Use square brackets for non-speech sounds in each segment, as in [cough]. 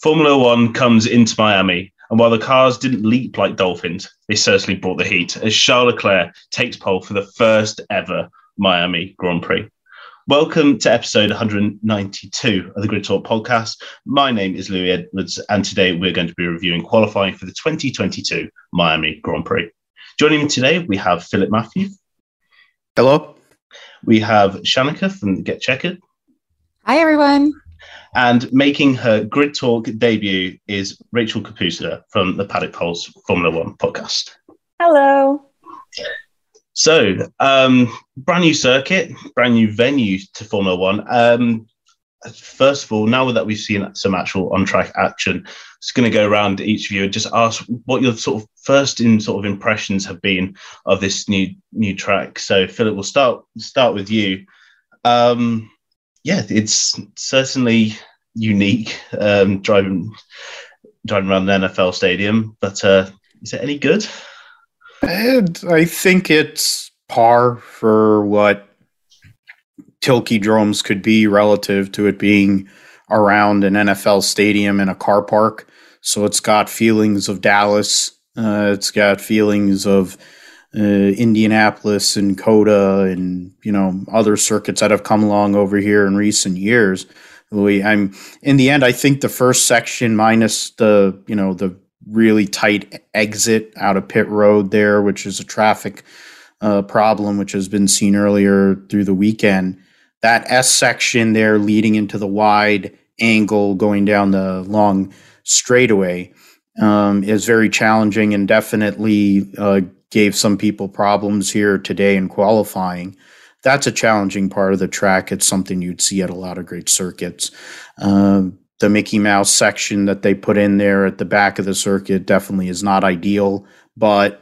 Formula One comes into Miami, and while the cars didn't leap like dolphins, they certainly brought the heat as Charles Leclerc takes pole for the first ever Miami Grand Prix. Welcome to episode 192 of the Grid Talk podcast. My name is Louis Edwards, and today we're going to be reviewing qualifying for the 2022 Miami Grand Prix. Joining me today, we have Philip Matthew. Hello. We have Shanika from Get Checkered. Hi, everyone. And making her Grid Talk debut is Rachel Kapusta from the Paddock Pulse Formula One podcast. Hello. So, um, brand new circuit, brand new venue to Formula One. Um, first of all, now that we've seen some actual on-track action, just going to go around each of you and just ask what your sort of first in sort of impressions have been of this new new track. So, Philip, we'll start start with you. Um, yeah, it's certainly unique um, driving driving around the NFL stadium, but uh, is it any good? And I think it's par for what Tilkedromes could be relative to it being around an NFL stadium in a car park. So it's got feelings of Dallas. Uh, it's got feelings of uh, Indianapolis and COTA and you know other circuits that have come along over here in recent years. I'm in the end. I think the first section minus the you know the really tight exit out of pit road there, which is a traffic uh, problem, which has been seen earlier through the weekend. That S section there leading into the wide angle going down the long straightaway um, is very challenging and definitely uh, gave some people problems here today in qualifying. That's a challenging part of the track. It's something you'd see at a lot of great circuits. Um, the Mickey Mouse section that they put in there at the back of the circuit definitely is not ideal, but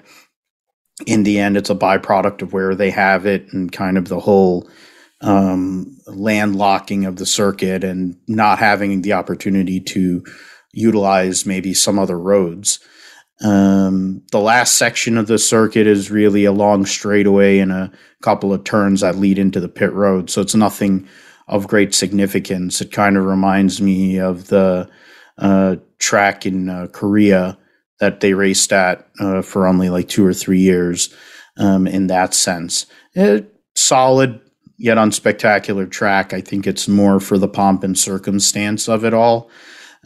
in the end, it's a byproduct of where they have it and kind of the whole um, landlocking of the circuit and not having the opportunity to utilize maybe some other roads. Um, the last section of the circuit is really a long straightaway and a couple of turns that lead into the pit road. So it's nothing of great significance. It kind of reminds me of the uh, track in uh, Korea that they raced at uh, for only like two or three years um, in that sense. It, solid yet unspectacular track. I think it's more for the pomp and circumstance of it all.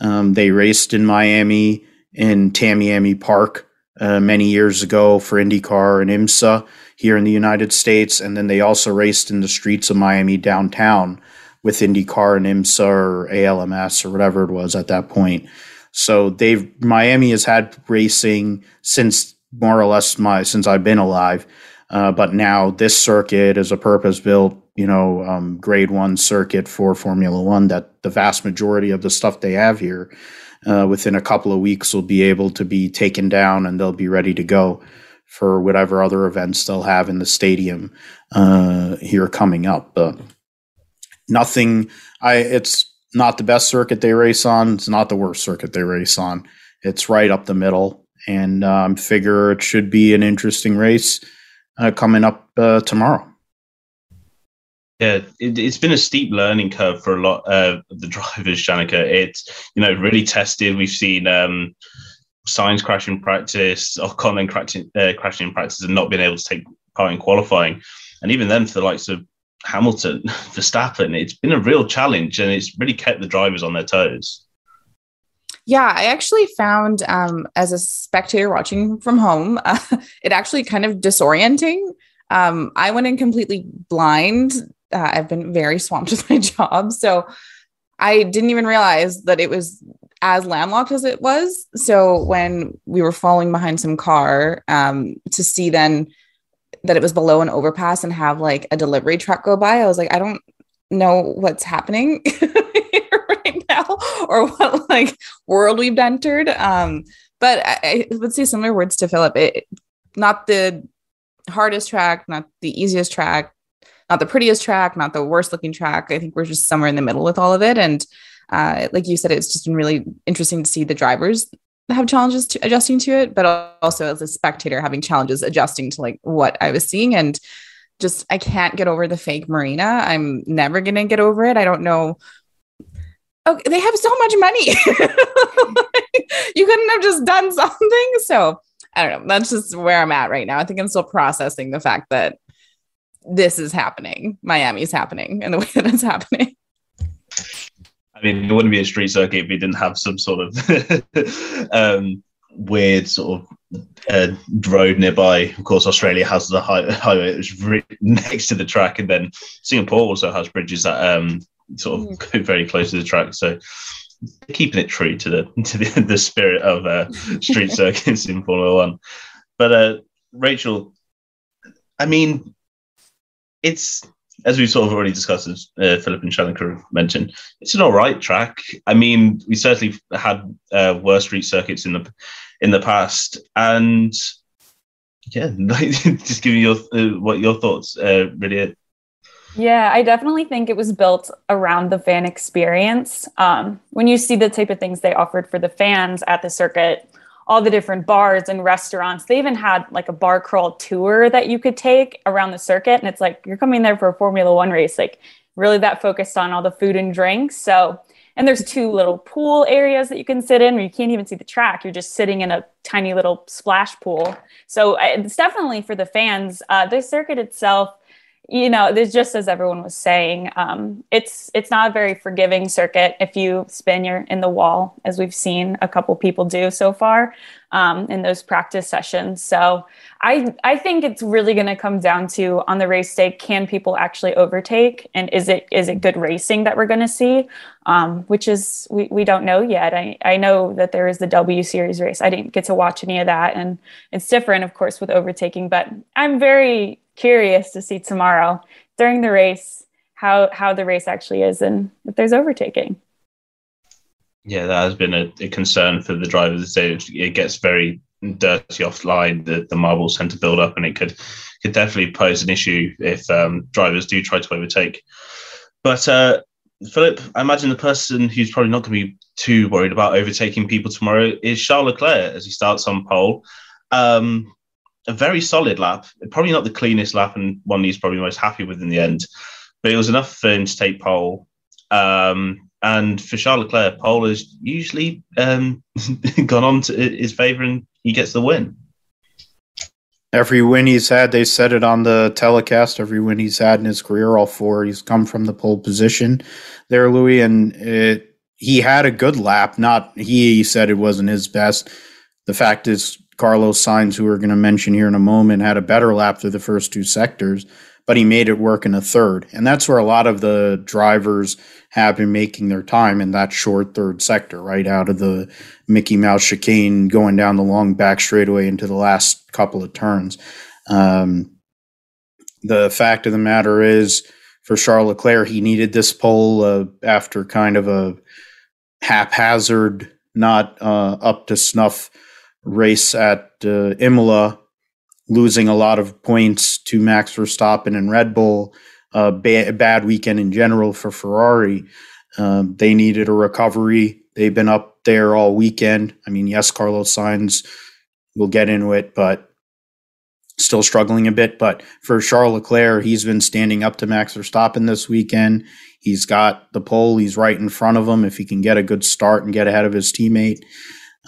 Um, they raced in Miami in Tamiami Park uh, many years ago for IndyCar and IMSA here in the United States, and then they also raced in the streets of Miami downtown with IndyCar and IMSA or ALMS or whatever it was at that point. So they've Miami has had racing since more or less my since I've been alive. Uh, but now this circuit is a purpose-built, you know, um, Grade One circuit for Formula One. That the vast majority of the stuff they have here uh, within a couple of weeks will be able to be taken down and they'll be ready to go for whatever other events they'll have in the stadium uh, here coming up. But nothing. I it's not the best circuit they race on. It's not the worst circuit they race on. It's right up the middle, and um, figure it should be an interesting race uh, coming up uh, tomorrow. Yeah, it, has been a steep learning curve for a lot uh, of the [laughs] drivers, Shanika. It's you know really tested. We've seen um, Sainz crashing practice, Ocon crashing, uh, crashing in practice, and not being able to take part in qualifying. And even then, for the likes of Hamilton, [laughs] Verstappen, it's been a real challenge, and it's really kept the drivers on their toes. Yeah, I actually found um, as a spectator watching from home, uh, [laughs] it actually kind of disorienting. Um, I went in completely blind uh, I've been very swamped [laughs] with my job. So I didn't even realize that it was as landlocked as it was. So when we were falling behind some car, um, to see then that it was below an overpass and have like a delivery truck go by, I was like, I don't know what's happening [laughs] right now or what like world we've entered. Um, but I, I would say similar words to Philip. It not the hardest track, not the easiest track, not the prettiest track, not the worst looking track. I think we're just somewhere in the middle with all of it. And uh, like you said, it's just been really interesting to see the drivers have challenges to adjusting to it, but also as a spectator having challenges adjusting to like what I was seeing. And just, I can't get over the fake marina. I'm never going to get over it. I don't know okay, they have so much money. [laughs] you couldn't have just done something. So I don't know. That's just where I'm at right now. I think I'm still processing the fact that this is happening. Miami's happening in the [laughs] way that it's happening. I mean, it wouldn't be a street circuit if we didn't have some sort of [laughs] um, weird sort of uh, road nearby. Of course, Australia has the high- highway that's right [laughs] next to the track, and then Singapore also has bridges that um, sort of mm. go very close to the track. So keeping it true to the to the, the spirit of uh, street circuits in Formula One. But uh, Rachel, I mean, it's as we sort of already discussed, as uh, Philip and Shannon mentioned, it's an all right track. I mean, we certainly had uh, worse street circuits in the in the past, and yeah, [laughs] just give me your uh, what your thoughts, uh, really. Yeah, I definitely think it was built around the fan experience. Um, when you see the type of things they offered for the fans at the circuit, all the different bars and restaurants. They even had like a bar crawl tour that you could take around the circuit. And it's like, you're coming there for a Formula One race, like really that focused on all the food and drinks. So, and there's two little pool areas that you can sit in where you can't even see the track. You're just sitting in a tiny little splash pool. So it's definitely for the fans. Uh, the circuit itself, you know, there's just as everyone was saying, um, it's it's not a very forgiving circuit if you spin your in the wall, as we've seen a couple people do so far um, in those practice sessions. So I I think it's really going to come down to on the race day, can people actually overtake, and is it is it good racing that we're going to see? Um, which is we, we don't know yet. I, I know that there is the W Series race. I didn't get to watch any of that, and it's different, of course, with overtaking. But I'm very curious to see tomorrow during the race how how the race actually is and if there's overtaking. Yeah, that has been a, a concern for the drivers. It gets very dirty offline. The the marbles tend to build up, and it could could definitely pose an issue if um, drivers do try to overtake. But uh, Philip, I imagine the person who's probably not going to be too worried about overtaking people tomorrow is Charles Leclerc as he starts on pole. Um, a very solid lap. Probably not the cleanest lap and one he's probably most happy with in the end, but it was enough for him to take pole. Um, and for Charles Leclerc, pole has usually um, [laughs] gone on to his favour and he gets the win. Every win he's had, they said it on the telecast. Every win he's had in his career, all four, he's come from the pole position there, Louis. And it, he had a good lap. Not he, he said it wasn't his best. The fact is, Carlos Sainz, who we're going to mention here in a moment, had a better lap through the first two sectors, but he made it work in a third. And that's where a lot of the drivers have been making their time in that short third sector, right out of the Mickey Mouse chicane, going down the long back straightaway into the last couple of turns. Um, the fact of the matter is, for Charles Leclerc, he needed this pole uh, after kind of a haphazard, not uh, up to snuff race at uh, Imola, losing a lot of points to Max Verstappen and Red Bull. Ba- bad weekend in general for Ferrari. Um, they needed a recovery. They've been up there all weekend. I mean, yes, Carlos Sainz will get into it, but still struggling a bit. But for Charles Leclerc, he's been standing up to Max Verstappen this weekend. He's got the pole. He's right in front of him. If he can get a good start and get ahead of his teammate,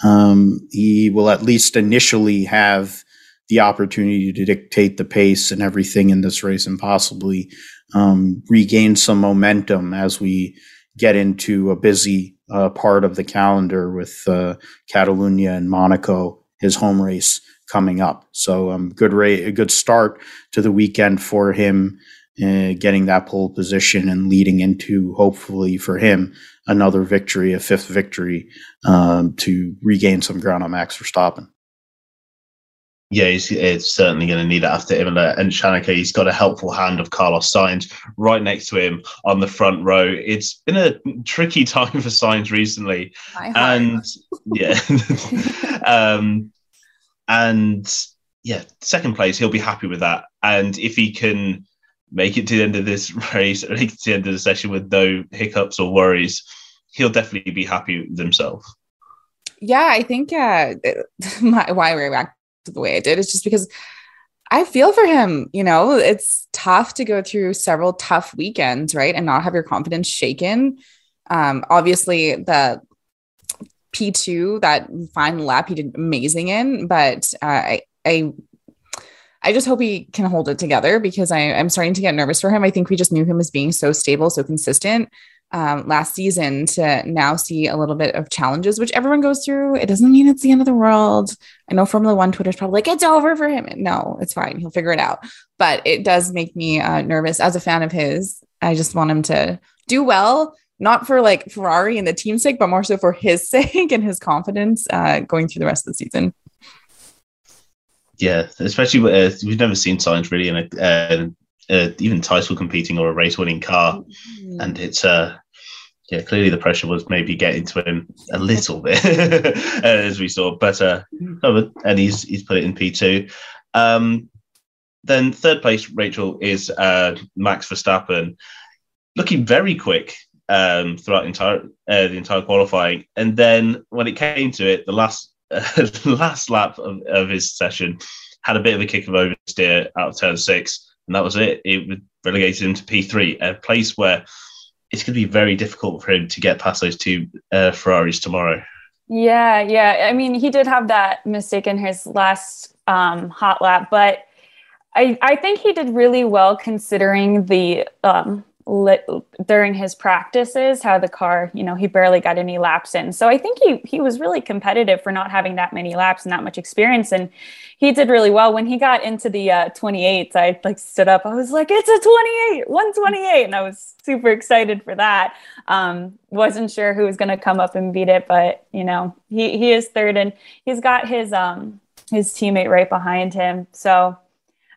um, he will at least initially have the opportunity to dictate the pace and everything in this race and possibly um, regain some momentum as we get into a busy uh, part of the calendar with uh, Catalunya and Monaco, his home race coming up. So, um, good rate, a good start to the weekend for him, uh, getting that pole position and leading into hopefully for him another victory, a fifth victory, um, to regain some ground on Max Verstappen. Yeah, he's, it's certainly going to need it after Imola and Shanika. He's got a helpful hand of Carlos Sainz right next to him on the front row. It's been a tricky [laughs] time for Sainz recently, and yeah, [laughs] um, and yeah, second place, he'll be happy with that. And if he can make it to the end of this [laughs] race, make it to the end of the session with no hiccups or worries, he'll definitely be happy with himself. Yeah, I think uh, my, why we react the way I did is just because I feel for him. You know, it's tough to go through several tough weekends, right, and not have your confidence shaken. Um, obviously, the P2, that final lap, he did amazing in, but uh, I, I, I just hope he can hold it together because I, I'm starting to get nervous for him. I think we just knew him as being so stable, so consistent um, last season to now see a little bit of challenges, which everyone goes through. It doesn't mean it's the end of the world. I know Formula One Twitter is probably like, it's over for him. No, it's fine. He'll figure it out. But it does make me uh, nervous as a fan of his. I just want him to do well, not for like Ferrari and the team's sake, but more so for his [laughs] sake and his confidence uh, going through the rest of the season. Yeah, especially uh, we've never seen Sainz really in a uh, uh, even title competing or a race winning car, mm-hmm. and it's uh yeah, clearly the pressure was maybe getting to him a little bit [laughs] as we saw, but uh, and he's he's put it in P two. Um, then third place, Rachel is uh, Max Verstappen, looking very quick um, throughout entire uh, the entire qualifying, and then when it came to it, the last uh, [laughs] last lap of, of his session had a bit of a kick of oversteer out of turn six, and that was it. It relegated him to P three, a place where it's going to be very difficult for him to get past those two uh, Ferraris tomorrow. Yeah, yeah. I mean, he did have that mistake in his last um, hot lap, but I, I think he did really well considering the um, during his practices how the car you know he barely got any laps in. So i think he he was really competitive for not having that many laps and that much experience. And he did really well. When he got into the uh, 28s i like stood up. I was like it's a 28 128 and i was super excited for that. Um, wasn't sure who was going to come up and beat it but you know he he is third and he's got his um his teammate right behind him. So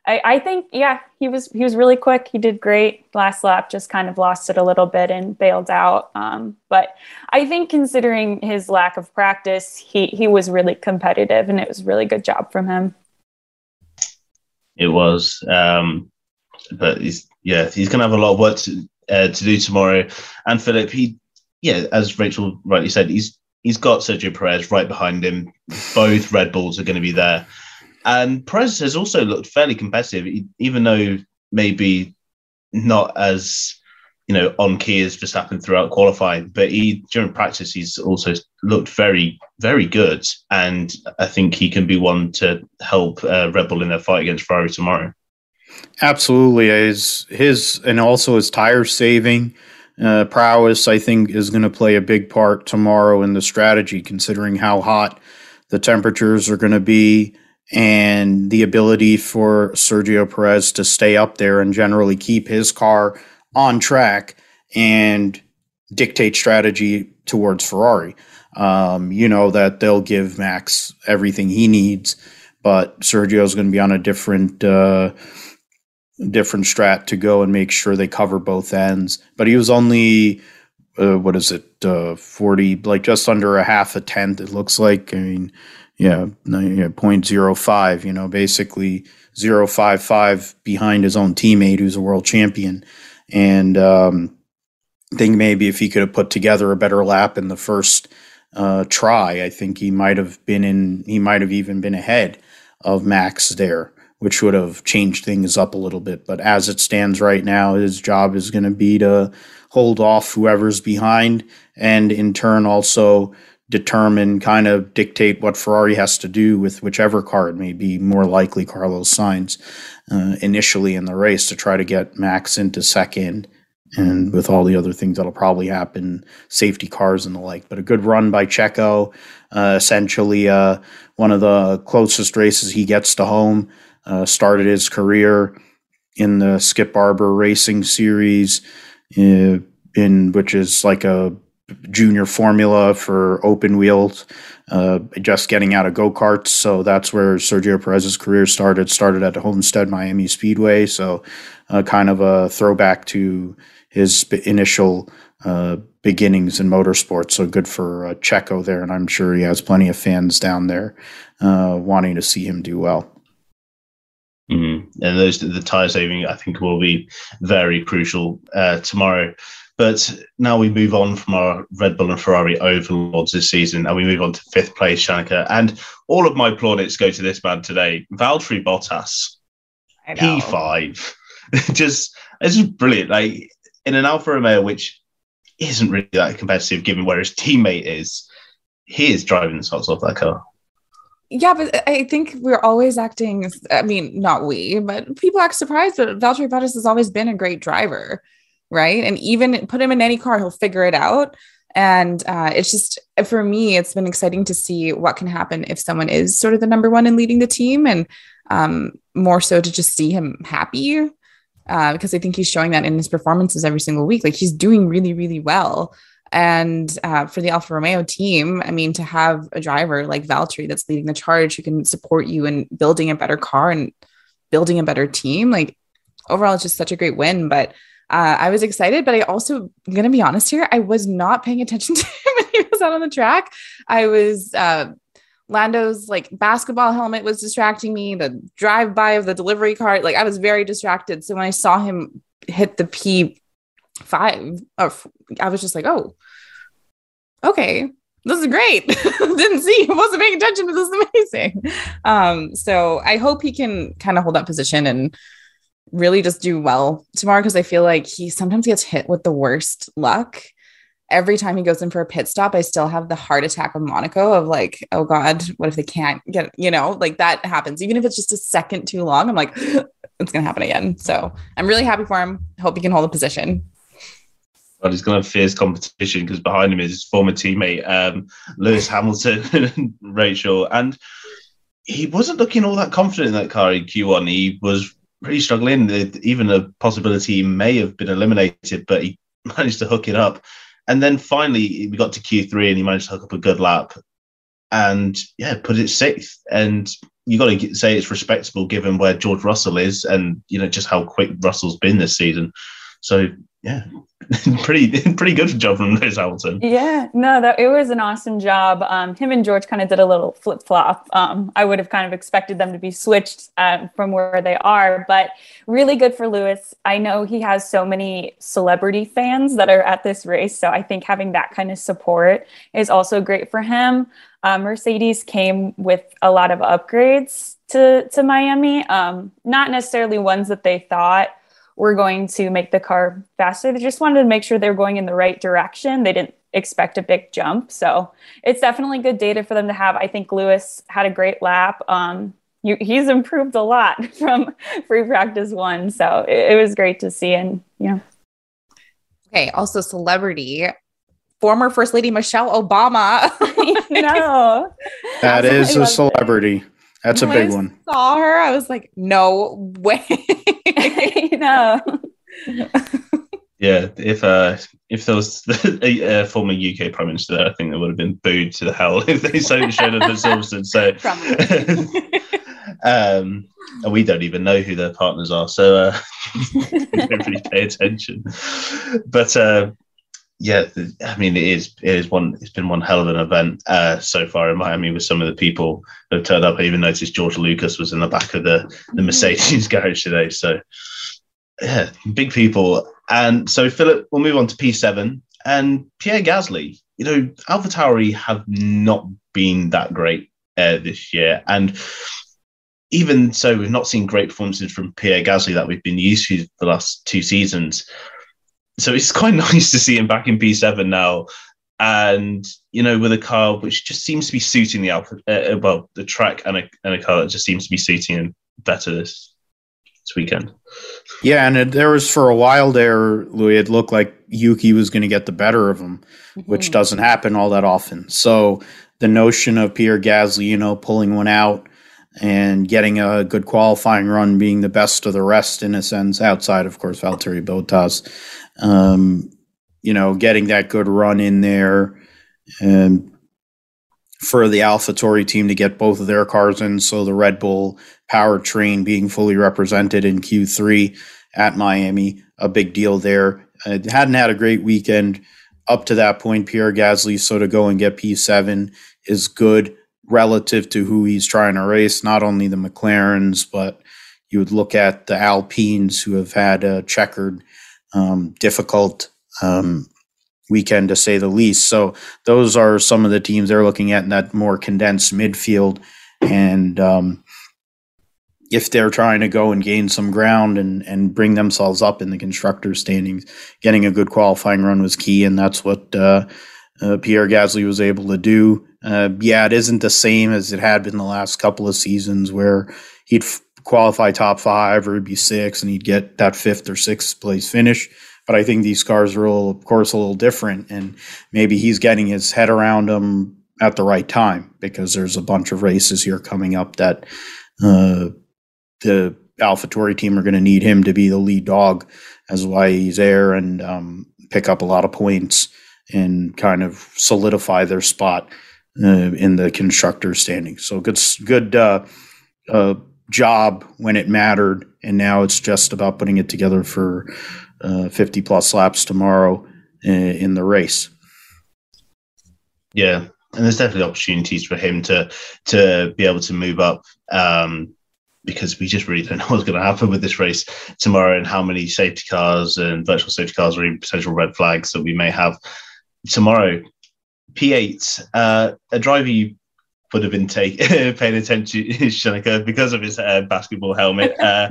I, I think yeah he was he was really quick. He did great. Last lap just kind of lost it a little bit and bailed out. Um, but I think considering his lack of practice he he was really competitive and it was really good job from him. It was um, but he's yeah he's gonna have a lot of work to, uh, to do tomorrow. And Philip he yeah as Rachel rightly said he's he's got Sergio Perez right behind him. Both Red Bulls are going to be there and Perez has also looked fairly competitive, even though maybe not as you know on key as Verstappen throughout qualifying. But he during practice he's also looked very very good, and I think he can be one to help uh, Red Bull in their fight against Ferrari tomorrow. Absolutely, his his and also his tire saving. Uh, prowess, I think, is going to play a big part tomorrow in the strategy, considering how hot the temperatures are going to be and the ability for Sergio Perez to stay up there and generally keep his car on track and dictate strategy towards Ferrari. Um, you know that they'll give Max everything he needs, but Sergio is going to be on a different uh, different strat to go and make sure they cover both ends. But he was only uh, what is it, uh, forty, like just under a half a tenth. It looks like. I mean, yeah, yeah 0.05, you know, basically 0.55 behind his own teammate who's a world champion. And um, I think maybe if he could have put together a better lap in the first uh, try, I think he might have been in, he might have even been ahead of Max there, which would have changed things up a little bit. But as it stands right now, his job is going to be to hold off whoever's behind and in turn also determine, kind of dictate what Ferrari has to do with whichever car it may be, more likely Carlos Sainz uh, initially in the race to try to get Max into second. And with all the other things that'll probably happen, safety cars and the like. But a good run by Checo, uh, essentially uh, one of the closest races he gets to home. Uh, started his career in the Skip Barber Racing Series, uh, in which is like a junior formula for open wheels, uh, just getting out of go karts. So that's where Sergio Perez's career started. Started at Homestead Miami Speedway. So uh, kind of a throwback to his initial uh, beginnings in motorsports. So good for uh, Checo there, and I'm sure he has plenty of fans down there uh, wanting to see him do well. Mm-hmm. And those the tire saving, I think, will be very crucial uh, tomorrow. But now we move on from our Red Bull and Ferrari overlords this season, and we move on to fifth place, Shanika. And all of my plaudits go to this man today, Valtteri Bottas, P5. [laughs] just it's just brilliant. Like in an Alfa Romeo, which isn't really that competitive given where his teammate is. He is driving the socks off that car. Yeah, but I think we're always acting. I mean, not we, but people act surprised. But Valtteri Bottas has always been a great driver, right? And even put him in any car, he'll figure it out. And uh, it's just for me, it's been exciting to see what can happen if someone is sort of the number one and leading the team, and um, more so to just see him happy uh, because I think he's showing that in his performances every single week. Like he's doing really, really well. And uh, for the Alfa Romeo team, I mean, to have a driver like Valtteri that's leading the charge who can support you in building a better car and building a better team, like overall, it's just such a great win. But uh, I was excited, but I also, going to be honest here, I was not paying attention [laughs] to him when he was out on the track. I was, uh, Lando's like basketball helmet was distracting me, the drive by of the delivery cart, like I was very distracted. So when I saw him hit the P five, or I was just like, oh, okay, this is great. [laughs] Didn't see, wasn't paying attention to this is amazing. Um, so I hope he can kind of hold that position and really just do well tomorrow because I feel like he sometimes gets hit with the worst luck. Every time he goes in for a pit stop, I still have the heart attack of Monaco of like, oh God, what if they can't get, you know, like that happens. Even if it's just a second too long, I'm like, [gasps] it's going to happen again. So I'm really happy for him. Hope he can hold a position but he's going to have fierce competition because behind him is his former teammate um, Lewis Hamilton [laughs] and Rachel, and he wasn't looking all that confident in that car in Q1. He was pretty struggling. Even a possibility may have been eliminated, but he [laughs] managed to hook it up. And then finally, we got to Q3 and he managed to hook up a good lap and yeah, put it sixth. And you got to say it's respectable given where George Russell is and you know just how quick Russell's been this season. So yeah, [laughs] pretty [laughs] pretty good job from Lewis Hamilton. Yeah, no, that it was an awesome job. Um, him and George kind of did a little flip flop. Um, I would have kind of expected them to be switched uh, from where they are, but really good for Lewis. I know he has so many celebrity fans that are at this race, so I think having that kind of support is also great for him. Uh, Mercedes came with a lot of upgrades to to Miami, um, not necessarily ones that they thought were going to make the car faster. They just wanted to make sure they were going in the right direction. They didn't expect a big jump. So it's definitely good data for them to have. I think Lewis had a great lap. Um, you, he's improved a lot [laughs] from free practice one. So it, it was great to see. And, you know. Okay. Also, celebrity former First Lady Michelle Obama. [laughs] [laughs] no, that is a celebrity. That's a big I one. Saw her. I was like, no way. [laughs] know. yeah, if uh, if there was [laughs] a, a, former UK prime minister there, I think they would have been booed to the hell if they showed up at Silverstone. So, [laughs] um, and we don't even know who their partners are, so uh, don't really pay attention. But uh, yeah, I mean, it is it is one. It's been one hell of an event uh, so far in Miami with some of the people that have turned up. I even noticed George Lucas was in the back of the the mm-hmm. Mercedes garage today. So yeah, [clears throat] big people. And so Philip, we'll move on to P7 and Pierre Gasly. You know, AlphaTauri have not been that great uh, this year, and even so, we've not seen great performances from Pierre Gasly that we've been used to the last two seasons so it's [laughs] quite nice to see him back in P7 now. And you know, with a car which just seems to be suiting the Alpha, uh, uh, well, the track and a, and a car that just seems to be suiting him better this this weekend. Yeah, and it, there was for a while there, Louis. It looked like Yuki was going to get the better of him, mm-hmm. which doesn't happen all that often. So the notion of Pierre Gasly, you know, pulling one out and getting a good qualifying run, being the best of the rest in a sense, outside of course Valtteri Bottas, um, you know, getting that good run in there and for the AlphaTauri team to get both of their cars in. So the Red Bull powertrain being fully represented in Q3 at Miami, a big deal there. It hadn't had a great weekend up to that point. Pierre Gasly, so to go and get P7 is good relative to who he's trying to race, not only the McLarens, but you would look at the Alpines who have had a checkered um, difficult um, weekend to say the least. So those are some of the teams they're looking at in that more condensed midfield. And um, if they're trying to go and gain some ground and, and bring themselves up in the constructor standings, getting a good qualifying run was key, and that's what uh, uh, Pierre Gasly was able to do. Uh, yeah, it isn't the same as it had been the last couple of seasons where he'd f- qualify top five or he'd be six and he'd get that fifth or sixth place finish. But I think these cars are, all, of course, a little different, and maybe he's getting his head around them at the right time because there's a bunch of races here coming up that uh, the AlphaTauri team are going to need him to be the lead dog as why he's there and um, pick up a lot of points and kind of solidify their spot uh, in the constructor standing. So good, good uh, uh, job when it mattered, and now it's just about putting it together for uh, 50 plus laps tomorrow in, uh, in the race. Yeah, and there's definitely opportunities for him to to be able to move up um, because we just really don't know [laughs] what's going to happen with this race tomorrow and how many safety cars and virtual safety cars or even potential red flags that we may have tomorrow. P8, uh, a driver you would have been take, [laughs] paying attention [laughs] to Shanika because of his uh, basketball helmet, uh,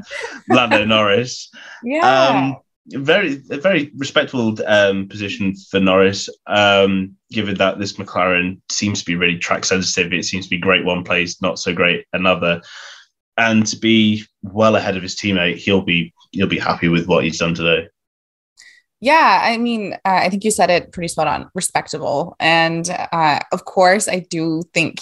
Lando Norris. Yeah. Um, very a very respectable um, position for Norris, um, given that this McLaren seems to be really track sensitive. It seems to be great one place, not so great another, and to be well ahead of his teammate, he'll be he'll be happy with what he's done today. Yeah, I mean, uh, I think you said it pretty spot on. Respectable, and uh, of course, I do think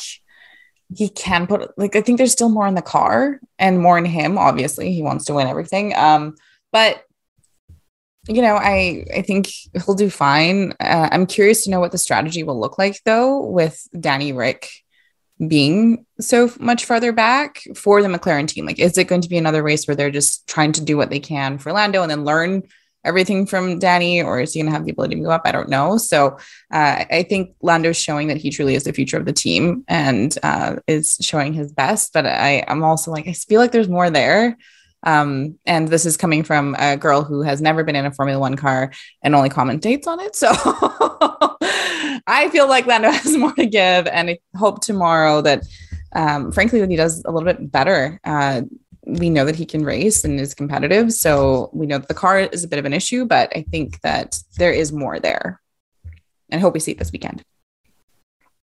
he can put like I think there's still more in the car and more in him. Obviously, he wants to win everything. Um, but you know, I I think he'll do fine. Uh, I'm curious to know what the strategy will look like though, with Danny Ric being so much farther back for the McLaren team. Like, is it going to be another race where they're just trying to do what they can for Lando and then learn everything from Danny, or is he going to have the ability to move up? I don't know. So uh, I think Lando's showing that he truly is the future of the team and uh, is showing his best. But I, I'm also like, I feel like there's more there. Um, and this is coming from a girl who has never been in a Formula One car and only commentates on it. So [laughs] I feel like Lando [laughs] has more to give, and I hope tomorrow that, um, frankly, that he does a little bit better. Uh, we know that he can race and is competitive, so we know that the car is a bit of an issue, but I think that there is more there, and I hope we see it this weekend.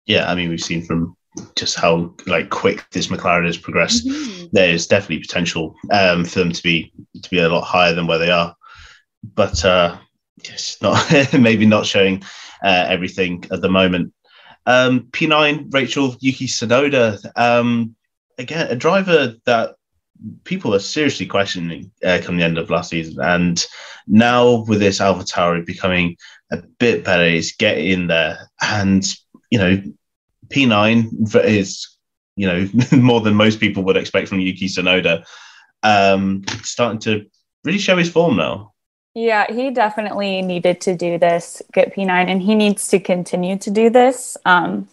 Yeah, I mean, we've seen from just how like quick this McLaren has progressed, mm-hmm. there's definitely potential um, for them to be to be a lot higher than where they are. But uh, it's not [laughs] maybe not showing uh, everything at the moment. Um, P9 Rachel Yuki Tsunoda, um, again a driver that people are seriously questioning uh, come the end of last season, and now with this AlphaTauri becoming a bit better, it's getting there, and you know P9 is, you know, [laughs] more than most people would expect from Yuki Tsunoda. Um, starting to really show his form now. Yeah, he definitely needed to do this, get P9, and he needs to continue to do this. Um,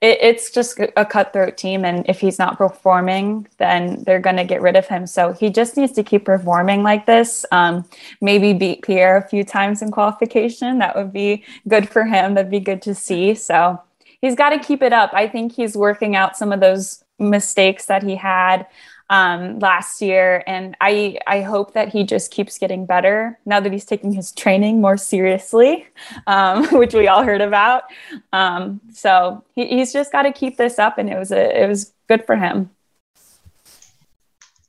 it, it's just a cutthroat team, and if he's not performing, then they're going to get rid of him. So he just needs to keep performing like this. Um, maybe beat Pierre a few times in qualification. That would be good for him. That'd be good to see. So he's got to keep it up. I think he's working out some of those mistakes that he had um, last year, and I I hope that he just keeps getting better now that he's taking his training more seriously, [laughs] um, [laughs] which we all heard about. Um, so he, he's just got to keep this up, and it was a, it was good for him.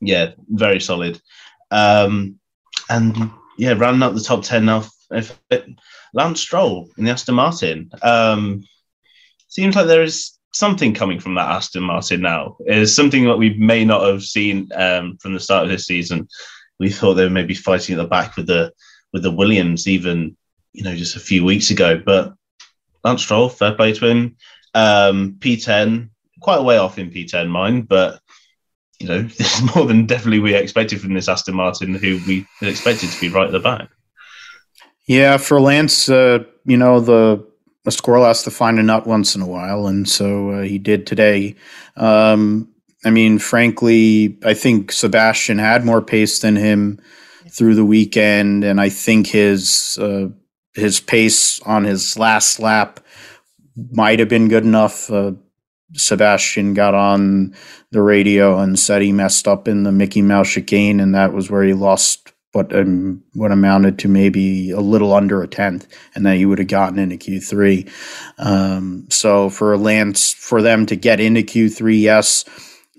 Yeah, very solid, um, and yeah, rounding up the top ten now. Lance Stroll in the Aston Martin. Um, seems like there is something coming from that Aston Martin now. Is something that we may not have seen um, from the start of this season. We thought they were maybe fighting at the back with the with the Williams, even you know just a few weeks ago. But Lance Stroll, fair play to him. Um, P10, quite a way off in P10 mine, but you know [laughs] this is more than definitely we expected from this Aston Martin, who we expected to be right at the back. Yeah, for Lance, uh, you know the a squirrel has to find a nut once in a while, and so uh, he did today. Um, I mean, frankly, I think Sebastian had more pace than him through the weekend, and I think his uh, his pace on his last lap might have been good enough. Uh, Sebastian got on the radio and said he messed up in the Mickey Mouse chicane, and that was where he lost what um, what amounted to maybe a little under a tenth, and that he would have gotten into Q three. Um, so for Lance, for them to get into Q three, yes,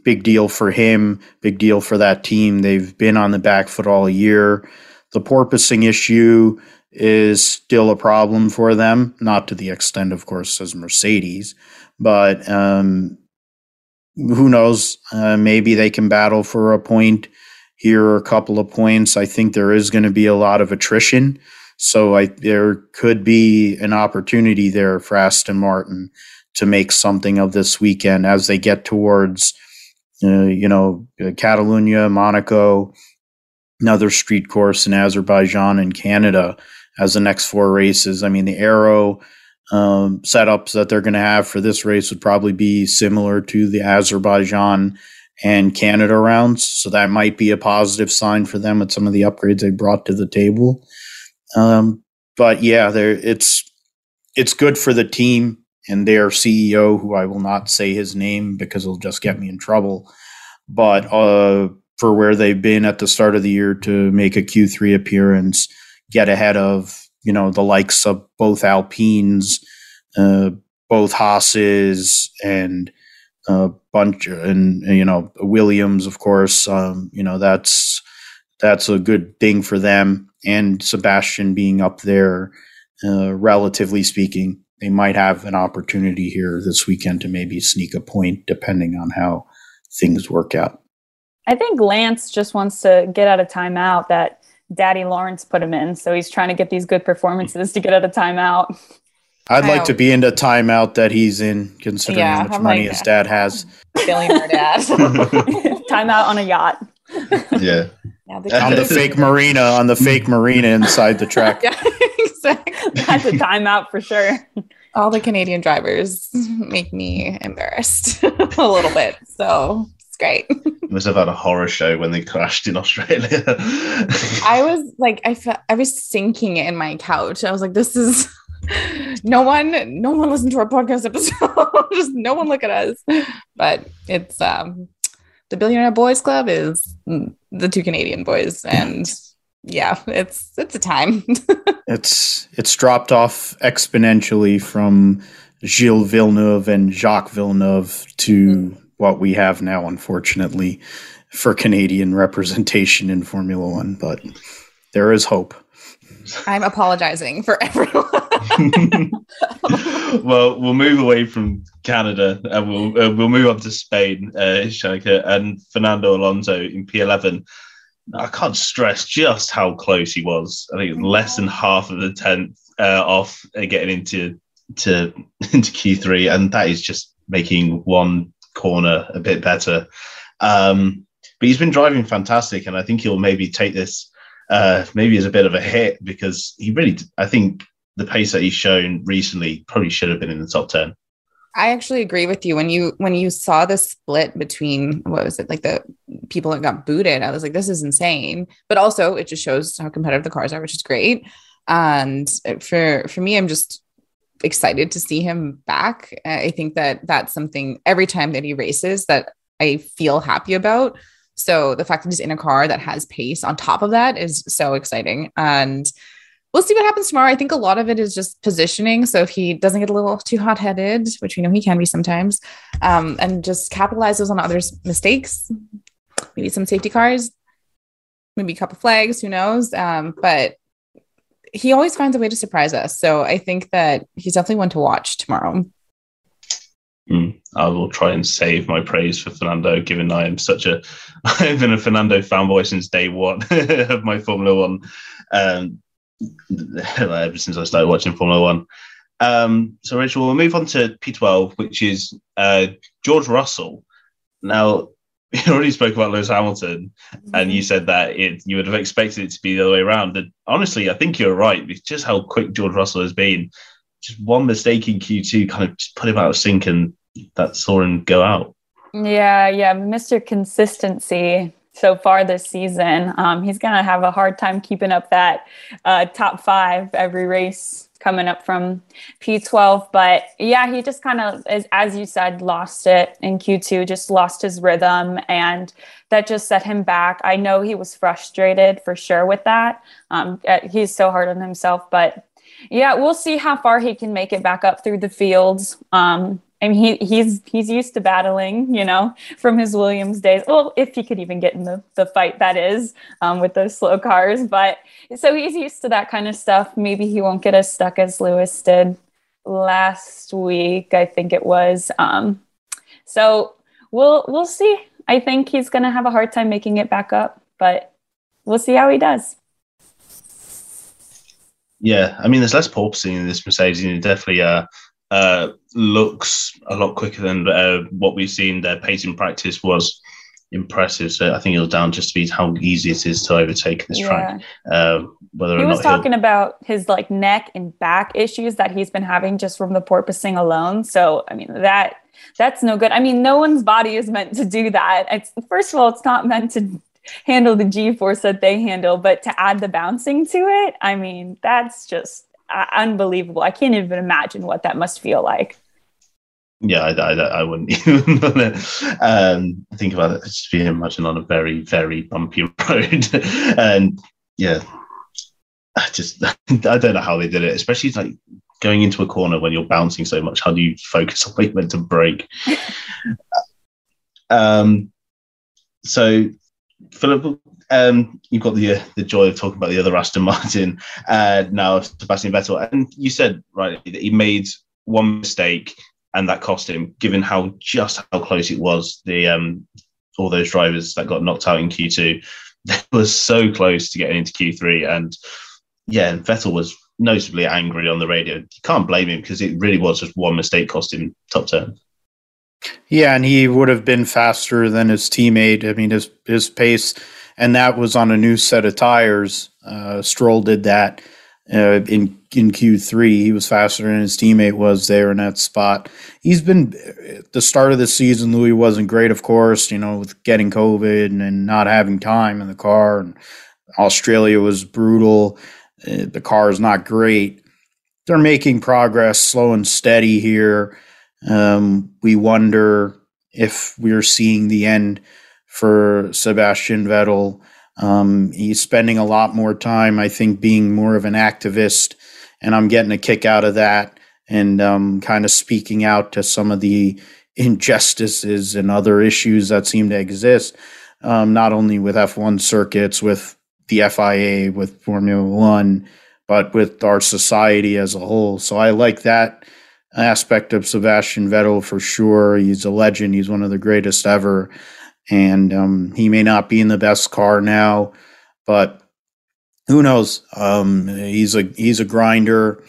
big deal for him, big deal for that team. They've been on the back foot all year. The porpoising issue is still a problem for them, not to the extent, of course, as Mercedes, but um, who knows? Uh, maybe they can battle for a point here are a couple of points. I think there is going to be a lot of attrition. So I, there could be an opportunity there for Aston Martin to make something of this weekend as they get towards, uh, you know, Catalonia, Monaco, another street course in Azerbaijan and Canada as the next four races. I mean, the aero um, setups that they're going to have for this race would probably be similar to the Azerbaijan and Canada rounds. So that might be a positive sign for them with some of the upgrades they brought to the table. Um, but yeah, there it's it's good for the team and their CEO, who I will not say his name because it'll just get me in trouble. But uh, for where they've been at the start of the year to make a Q3 appearance, get ahead of you know the likes of both Alpines, uh, both Haas's, and a bunch, and you know Williams, of course. Um, you know that's that's a good thing for them, and Sebastian being up there, uh, relatively speaking, they might have an opportunity here this weekend to maybe sneak a point, depending on how things work out. I think Lance just wants to get out of timeout that Daddy Lawrence put him in. So he's trying to get these good performances to get out of timeout. [laughs] I'd like to be in the timeout that he's in, considering yeah, how much I'm money like, his dad has. Billionaire dad. [laughs] [laughs] timeout on a yacht. Yeah. yeah on the fake marina, on the fake marina inside the track. [laughs] yeah, exactly. That's a timeout for sure. All the Canadian drivers make me embarrassed a little bit. So it's great. must have had a horror show when they crashed in Australia. I was like, I felt I was sinking in my couch. I was like, this is no one, no one listened to our podcast episode. [laughs] Just no one look at us. But it's um the Billionaire Boys Club is the two Canadian boys, and yeah, it's it's a time. [laughs] it's it's dropped off exponentially from Gilles Villeneuve and Jacques Villeneuve to mm what we have now, unfortunately, for Canadian representation in Formula One. But there is hope. I'm apologizing for everyone. [laughs] well, we'll move away from Canada and we'll uh, we'll move on to Spain, uh, Shanika, and Fernando Alonso in P11. I can't stress just how close he was. I think less than half of the tenth uh, off uh, getting into to [laughs] into Q3, and that is just making one corner a bit better. Um, but he's been driving fantastic, and I think he'll maybe take this uh, maybe as a bit of a hit because he really, I think the pace that he's shown recently probably should have been in the top ten. I actually agree with you when you when you saw the split between what was it like the people that got booted. I was like, this is insane. But also, it just shows how competitive the cars are, which is great. And for for me, I'm just excited to see him back. I think that that's something every time that he races that I feel happy about. So the fact that he's in a car that has pace on top of that is so exciting. And we'll see what happens tomorrow. I think a lot of it is just positioning. So if he doesn't get a little too hot headed, which we know he can be sometimes, um, and just capitalizes on others' mistakes, maybe some safety cars, maybe a couple flags, who knows? Um, but he always finds a way to surprise us. So I think that he's definitely one to watch tomorrow. Mm, I will try and save my praise for Fernando, given I am such a [laughs] I've been a Fernando fanboy since day one [laughs] of my Formula One, um, [laughs] ever since I started watching Formula One. Um, so, Rachel, we'll move on to P12, which is uh, George Russell. Now, you already spoke about Lewis Hamilton, and you mm-hmm. said that it you would have expected it to be the other way around. And honestly, I think you're right. It's just how quick George Russell has been. Just one mistake in Q2 kind of put him out of sync, and that saw him go out. Yeah, yeah, Mr. Consistency so far this season. Um, he's gonna have a hard time keeping up that uh, top five every race coming up from P12. But yeah, he just kind of, as, as you said, lost it in Q2, just lost his rhythm. And that just set him back. I know he was frustrated for sure with that. Um, uh, he's so hard on himself. But yeah, we'll see how far he can make it back up through the fields. Um, I mean, he, he's he's used to battling, you know, from his Williams days. Well, if he could even get in the, the fight, that is, um, with those slow cars. But so he's used to that kind of stuff. Maybe he won't get as stuck as Lewis did last week, I think it was. Um, so we'll we'll see. I think he's going to have a hard time making it back up, but we'll see how he does. Yeah, I mean, there's less porpoising in this Mercedes. and it definitely uh, uh, looks a lot quicker than uh, what we've seen. Their pace in practice was impressive. So I think it was down just to be how easy it is to overtake this yeah. track. Uh, whether he was talking about his like neck and back issues that he's been having just from the porpoising alone. So I mean that that's no good. I mean, no one's body is meant to do that. It's first of all, it's not meant to handle the G force that they handle, but to add the bouncing to it, I mean, that's just uh, unbelievable. I can't even imagine what that must feel like. Yeah, I, I, I wouldn't [laughs] even um, think about it. Just be imagine on a very, very bumpy [laughs] road. and yeah, I just, [laughs] I don't know how they did it, especially like going into a corner when you're bouncing so much. How do you focus on where you meant to brake? um, so, Philip, um, you've got the uh, the joy of talking about the other Aston Martin uh, now, Sebastian Vettel, and you said right that he made one mistake and that cost him, given how just how close it was. The um, all those drivers that got knocked out in Q2, [laughs] they were so close to getting into Q3, and yeah, and Vettel was notably angry on the radio. You can't blame him because it really was just one mistake cost him top ten. Yeah, and he would have been faster than his teammate. I mean, his his pace and that was on a new set of tires. Uh, Stroll did that uh, in in Q3. He was faster than his teammate was there in that spot. He's been at the start of the season. Louis wasn't great, of course, you know, with getting COVID and, and not having time in the car. And Australia was brutal. Uh, the car is not great. They're making progress, slow and steady here. Um, we wonder if we're seeing the end for Sebastian Vettel. Um, he's spending a lot more time, I think, being more of an activist, and I'm getting a kick out of that and um, kind of speaking out to some of the injustices and other issues that seem to exist, um, not only with F1 circuits, with the FIA, with Formula One, but with our society as a whole. So I like that aspect of Sebastian Vettel for sure. He's a legend. He's one of the greatest ever and um, he may not be in the best car now, but who knows? Um, he's a he's a grinder.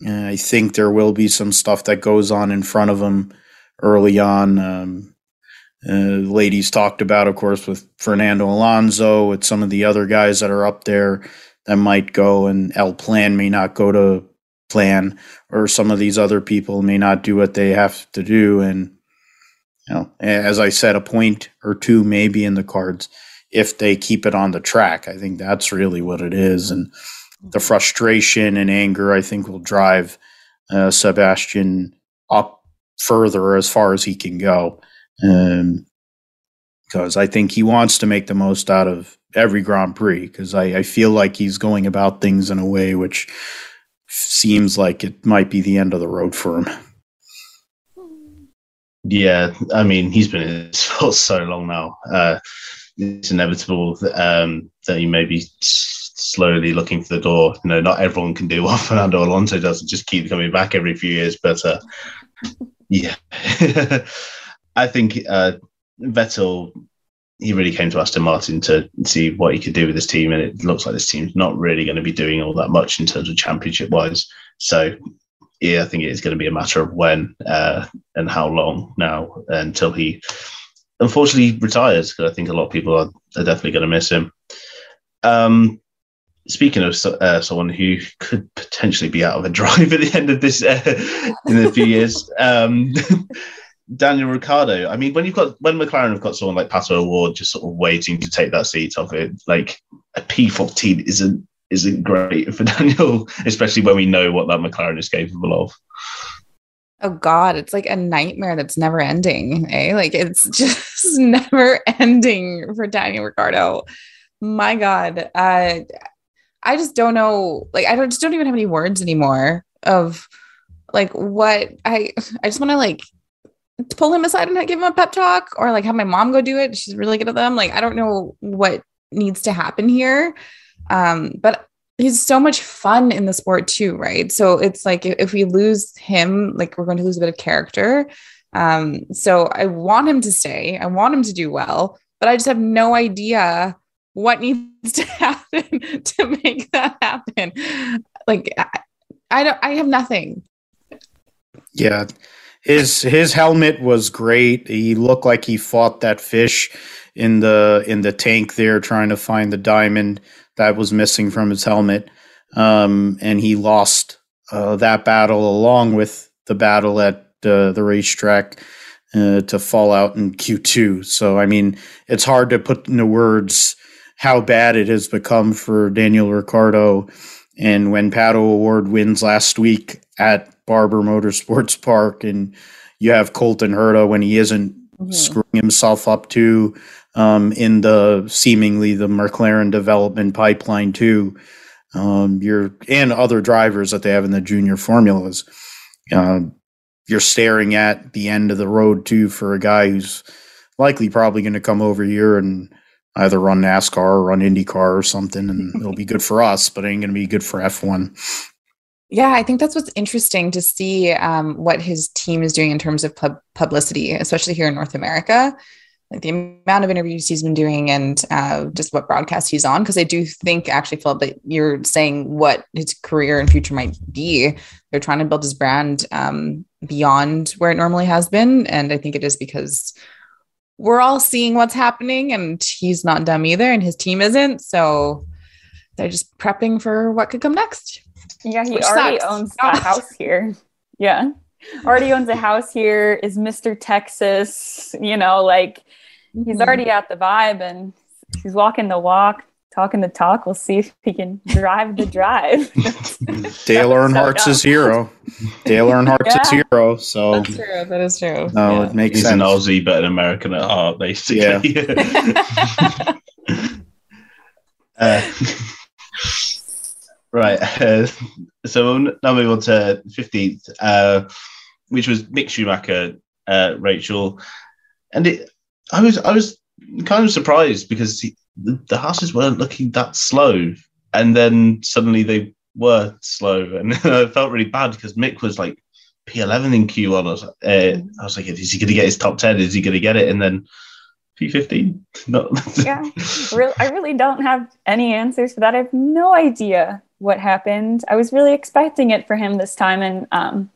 And I think there will be some stuff that goes on in front of him early on. Um, uh, ladies talked about, of course, with Fernando Alonso, with some of the other guys that are up there that might go, and Alpine may not go to plan, or some of these other people may not do what they have to do, and you know, as I said, a point or two maybe in the cards if they keep it on the track. I think that's really what it is, and the frustration and anger I think will drive uh, Sebastian up further as far as he can go. Um, because I think he wants to make the most out of every Grand Prix. Because I, I, feel like he's going about things in a way which seems like it might be the end of the road for him. Yeah, I mean, he's been in this [laughs] for so long now. Uh, it's inevitable that, um, that he may be slowly looking for the door. You know, not everyone can do [laughs] what Fernando Alonso does and just keep coming back every few years. But uh, yeah, [laughs] I think uh, Vettel, he really came to Aston Martin to see what he could do with this team. And it looks like this team's not really going to be doing all that much in terms of championship wise. So yeah, I think it is going to be a matter of when uh, and how long now until he unfortunately retires. Because I think a lot of people are, are definitely going to miss him. Um, speaking of uh, someone who could potentially be out of a [laughs] drive at the end of this uh, in a few years, um, [laughs] Daniel Ricciardo. I mean, when you've got when McLaren have got someone like Pato O'Ward just sort of waiting to take that seat off it, like a P14 isn't isn't great for [laughs] Daniel, especially when we know what that McLaren is capable of. Oh God, it's like a nightmare that's never ending. Eh? Like it's [laughs] just never ending for Daniel Ricciardo. My God. Uh, I just don't know. Like I don't just don't even have any words anymore of like what I I just want to like pull him aside and give him a pep talk or like have my mom go do it. She's really good at them. Like I don't know what needs to happen here. Um, but he's so much fun in the sport too, right? So it's like if we lose him, like we're going to lose a bit of character. Um, so I want him to stay. I want him to do well, but I just have no idea what needs to [laughs] happen to make that happen. Like I, I don't I have nothing. Yeah. His his helmet was great. He looked like he fought that fish in the in the tank there trying to find the diamond that was missing from his helmet. Um, and he lost uh, that battle along with the battle at uh, the racetrack uh, to fall out in Q2. So, I mean, it's hard to put into words how bad it has become for Daniel Ricciardo. And when Pato O'Ward wins last week at Barber Motorsports Park, and you have Colton Herta when he isn't mm-hmm. screwing himself up too um, in the seemingly the McLaren development pipeline too. Um, you're and other drivers that they have in the junior formulas. Uh, you're staring at the end of the road too for a guy who's likely probably going to come over here and either run NASCAR or run IndyCar or something, and it'll be good for us, but it ain't going to be good for F1. Yeah, I think that's what's interesting to see um, what his team is doing in terms of pub- publicity, especially here in North America like the amount of interviews he's been doing and uh, just what broadcast he's on. Because I do think, actually, Philip, that you're saying what his career and future might be. They're trying to build his brand um, beyond where it normally has been. And I think it is because we're all seeing what's happening and he's not dumb either and his team isn't. So they're just prepping for what could come next. Yeah, he already sucks. owns a house here. Yeah. Already owns a house here, is Mr. Texas, you know, like he's mm-hmm. already at the vibe and he's walking the walk, talking the talk. We'll see if he can drive the drive. [laughs] Dale Earnhardt's [laughs] so his hero. Dale Earnhardt's yeah. his hero. So that's true. That is true. No, yeah. it makes he's sense. an Aussie, but an American at heart, basically. Yeah. [laughs] uh, right. Uh, so we'll now move on to 15th, uh, which was Mick Schumacher, uh, Rachel. And it, I was I was kind of surprised because he, the, the horses weren't looking that slow, and then suddenly they were slow, [laughs] and I felt really bad because Mick was like P11 in Q1. I was, uh, I was like, is he going to get his top 10? Is he going to get it? And then P15. [laughs] No. yeah, I really don't have any answers for that. I have no idea what happened. I was really expecting it for him this time, and um,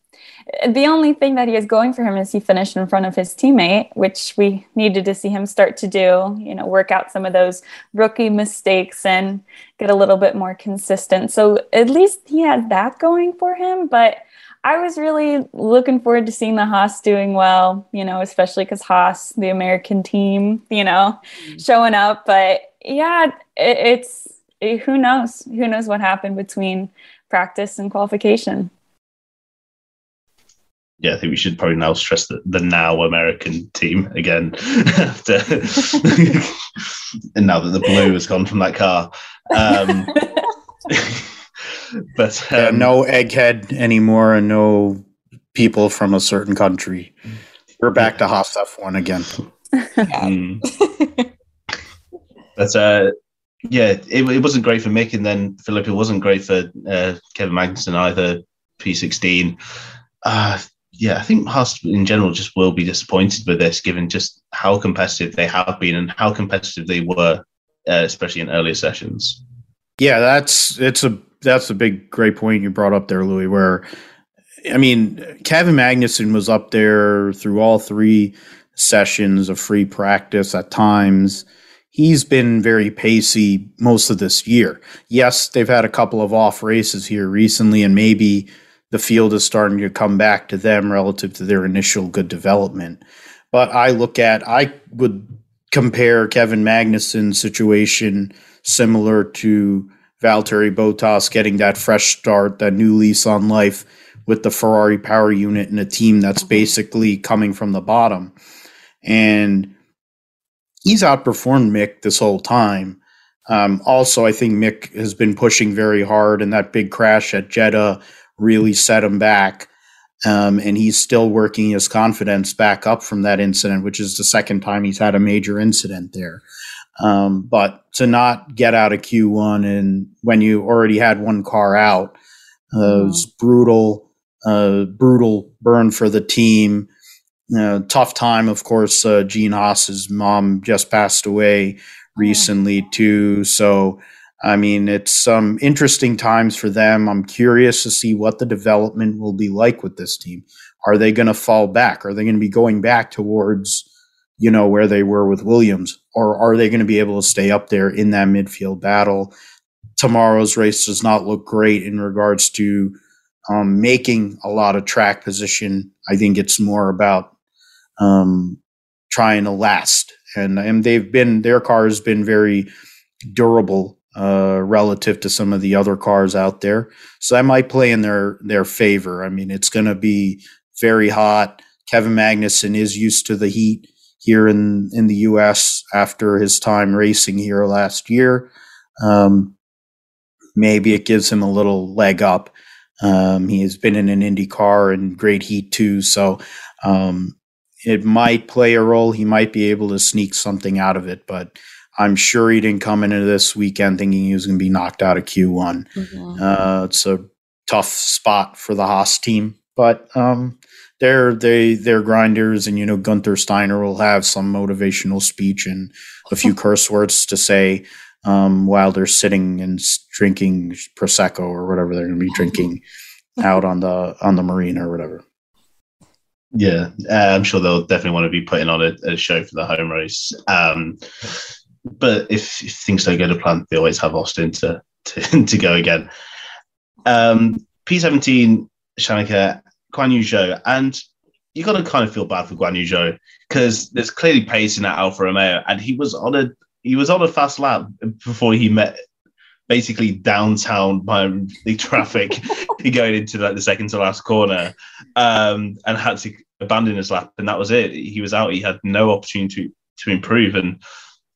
the only thing that he is going for him is he finished in front of his teammate, which we needed to see him start to do, you know, work out some of those rookie mistakes and get a little bit more consistent. So at least he had that going for him. But I was really looking forward to seeing the Haas doing well, you know, especially because Haas, the American team, you know, mm-hmm. showing up. But yeah, it, it's it, who knows? Who knows what happened between practice and qualification? yeah, I think we should probably now stress the, the now American team again. after, [laughs] and now that the blue has gone from that car. Um, [laughs] but um, yeah, no egghead anymore and no people from a certain country. We're back to Haas F1 again. [laughs] mm. but uh, yeah, it, it wasn't great for Mick, and then Philip. It wasn't great for uh, Kevin Magnussen either. P16. Uh, yeah, I think Haas in general just will be disappointed with this, given just how competitive they have been and how competitive they were, uh, especially in earlier sessions. Yeah, that's it's a that's a big great point you brought up there, Louis. Where I mean, Kevin Magnussen was up there through all three sessions of free practice at times. He's been very pacey most of this year. Yes, they've had a couple of off races here recently, and maybe the field is starting to come back to them relative to their initial good development. But I look at, I would compare Kevin Magnussen's situation similar to Valtteri Bottas getting that fresh start, that new lease on life with the Ferrari power unit and a team that's basically coming from the bottom. And he's outperformed Mick this whole time. Um, also, I think Mick has been pushing very hard, and that big crash at Jeddah really set him back. Um, and he's still working his confidence back up from that incident, which is the second time he's had a major incident there. Um, but to not get out of Q1 and when you already had one car out, uh, mm-hmm. it was brutal, uh, brutal burn for the team. Uh, tough time, of course. Uh, Gene Haas's mom just passed away oh. recently too, so I mean, it's some interesting times for them. I'm curious to see what the development will be like with this team. Are they going to fall back? Are they going to be going back towards, you know, where they were with Williams? Or are they going to be able to stay up there in that midfield battle? Tomorrow's race does not look great in regards to um, making a lot of track position. I think it's more about um, trying to last. And, and they've been, their car has been very durable uh, relative to some of the other cars out there. So that might play in their their favor. I mean, it's going to be very hot. Kevin Magnussen is used to the heat here in in the U.S. after his time racing here last year. Um, maybe it gives him a little leg up. Um, he has been in an Indy car in great heat too, so um, it might play a role. He might be able to sneak something out of it, but I'm sure he didn't come into this weekend thinking he was going to be knocked out of Q1. Mm-hmm. Uh, it's a tough spot for the Haas team, but um, they're they they're grinders, and you know Gunther Steiner will have some motivational speech and a few [laughs] curse words to say um, while they're sitting and drinking prosecco or whatever they're going to be drinking [laughs] out on the on the marina or whatever. Yeah, uh, I'm sure they'll definitely want to be putting on a, a show for the home race. Um, but if, if, things don't go to plan, they always have Austin to to, [laughs] to go again. Um, P17, Shanika, Guan Yu Zhou, and you got to kind of feel bad for Guan Yu Zhou because there's clearly pace in that Alfa Romeo, and he was on a he was on a fast lap before he met basically downtown by [laughs] the traffic [laughs] going into like the second to last corner, um, and had to abandon his lap, and that was it. He was out. He had no opportunity to, to improve, and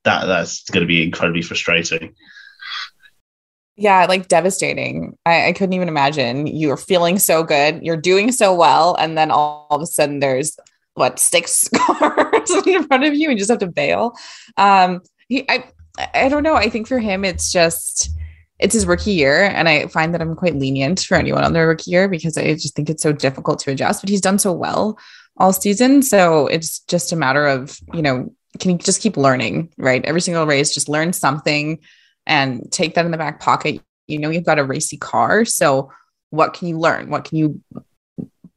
that that's going to be incredibly frustrating. Yeah, like devastating. I, I couldn't even imagine. You're feeling so good, you're doing so well, and then all, all of a sudden there's what six [laughs] cars in front of you, and you just have to bail. Um, he, I, I don't know. I think for him, it's just it's his rookie year, and I find that I'm quite lenient for anyone on their rookie year because I just think it's so difficult to adjust. But he's done so well all season, so it's just a matter of you know can you just keep learning, right? Every single race, just learn something and take that in the back pocket. You know, you've got a racy car. So what can you learn? What can you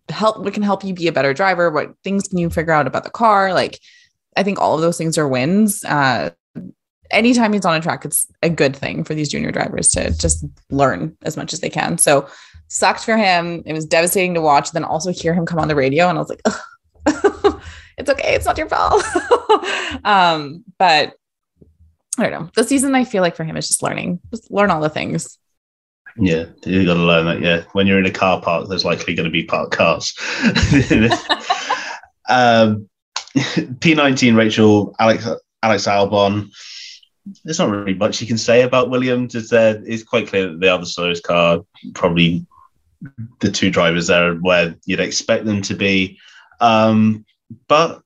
help? What can help you be a better driver? What things can you figure out about the car? Like, I think all of those things are wins. Uh, anytime he's on a track, it's a good thing for these junior drivers to just learn as much as they can. So sucked for him. It was devastating to watch. Then also hear him come on the radio, and I was like, [laughs] it's okay. It's not your fault. [laughs] um, but I don't know. The season I feel like for him is just learning, just learn all the things. Yeah, you got to learn that. Yeah, when you're in a car park, there's likely going to be parked cars. [laughs] um, P19 Rachel Alex Alex Albon. There's not really much you can say about Williams. It's, uh, it's quite clear that they are the slowest car. Probably the two drivers there where you'd expect them to be. Um, but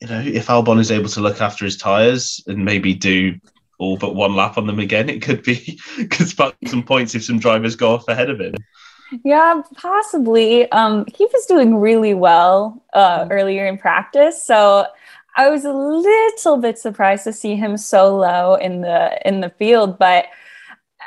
you know, if Albon is able to look after his tires and maybe do all but one lap on them again, it could be [laughs] could some points if some drivers go off ahead of him. Yeah, possibly. Um, he was doing really well uh, earlier in practice, so I was a little bit surprised to see him so low in the in the field, but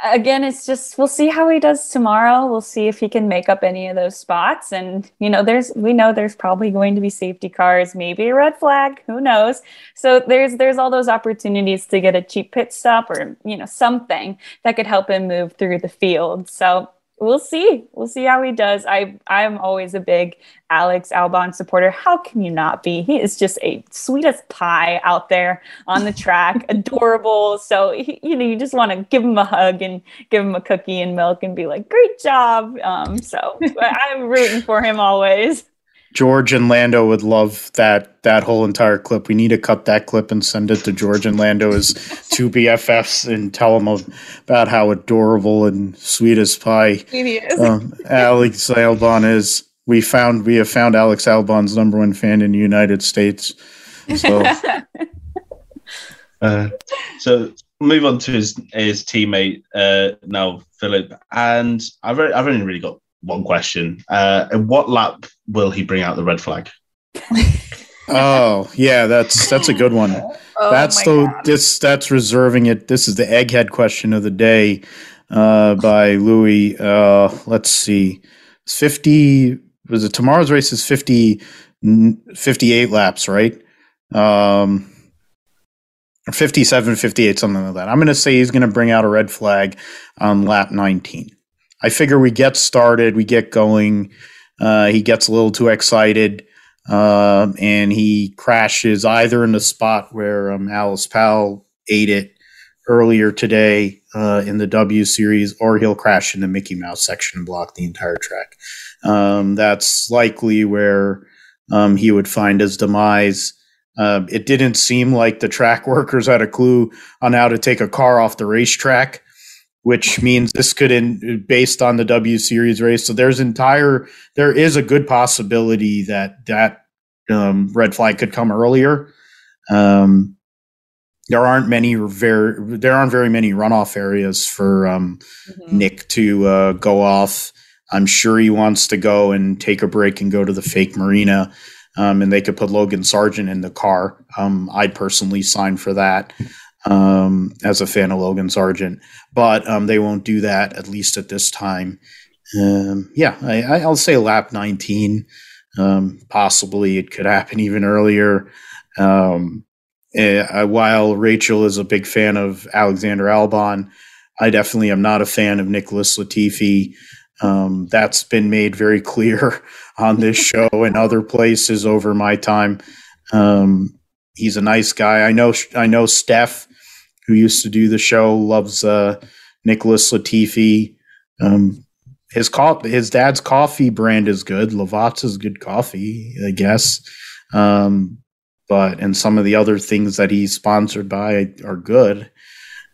again, it's just we'll see how he does tomorrow. We'll see if he can make up any of those spots. And you know, there's we know there's probably going to be safety cars, maybe a red flag, who knows? So there's there's all those opportunities to get a cheap pit stop or you know something that could help him move through the field. So we'll see. We'll see how he does. I I'm always a big Alex Albon supporter. How can you not be? He is just a sweetest pie out there on the track, [laughs] adorable. So he, you know, you just want to give him a hug and give him a cookie and milk and be like, "Great job." Um, so I'm rooting for him always. George and Lando would love that that whole entire clip. We need to cut that clip and send it to George and Lando as two BFFs and tell them about how adorable and sweet as pie um, Alex Albon is. We found we have found Alex Albon's number one fan in the United States. So, [laughs] uh, so move on to his his teammate uh, now, Philip, and I've I've only really got one question. Uh, at what lap will he bring out the red flag? [laughs] oh yeah, that's that's a good one. [laughs] oh, that's the God. this that's reserving it. This is the egghead question of the day uh, by Louis. Uh, let's see, fifty. Was it tomorrow's race? Is 50, 58 laps, right? Um, 57, 58, something like that. I'm going to say he's going to bring out a red flag on lap 19. I figure we get started, we get going. Uh, he gets a little too excited, uh, and he crashes either in the spot where um, Alice Powell ate it earlier today uh, in the W series, or he'll crash in the Mickey Mouse section and block the entire track. Um, that's likely where um, he would find his demise. Uh, it didn't seem like the track [laughs] workers had a clue on how to take a car off the racetrack which means this could in based on the W series race. So there's entire there is a good possibility that that um, red flag could come earlier. Um, there aren't many very there aren't very many runoff areas for um, mm-hmm. Nick to uh, go off. I'm sure he wants to go and take a break and go to the fake marina. Um, and they could put Logan Sargeant in the car. Um, I'd personally sign for that um, as a fan of Logan Sargeant, but um, they won't do that at least at this time. Um, yeah, I, will say lap 19. Um, possibly it could happen even earlier. Um, uh, while Rachel is a big fan of Alexander Albon, I definitely am not a fan of Nicholas Latifi. Um, that's been made very [laughs] clear on this show [laughs] and other places over my time. Um, he's a nice guy. I know. I know Steph who used to do the show, loves uh, Nicholas Latifi. Um, his co- his dad's coffee brand is good. Lavazza is good coffee, I guess. Um, but and some of the other things that he's sponsored by are good,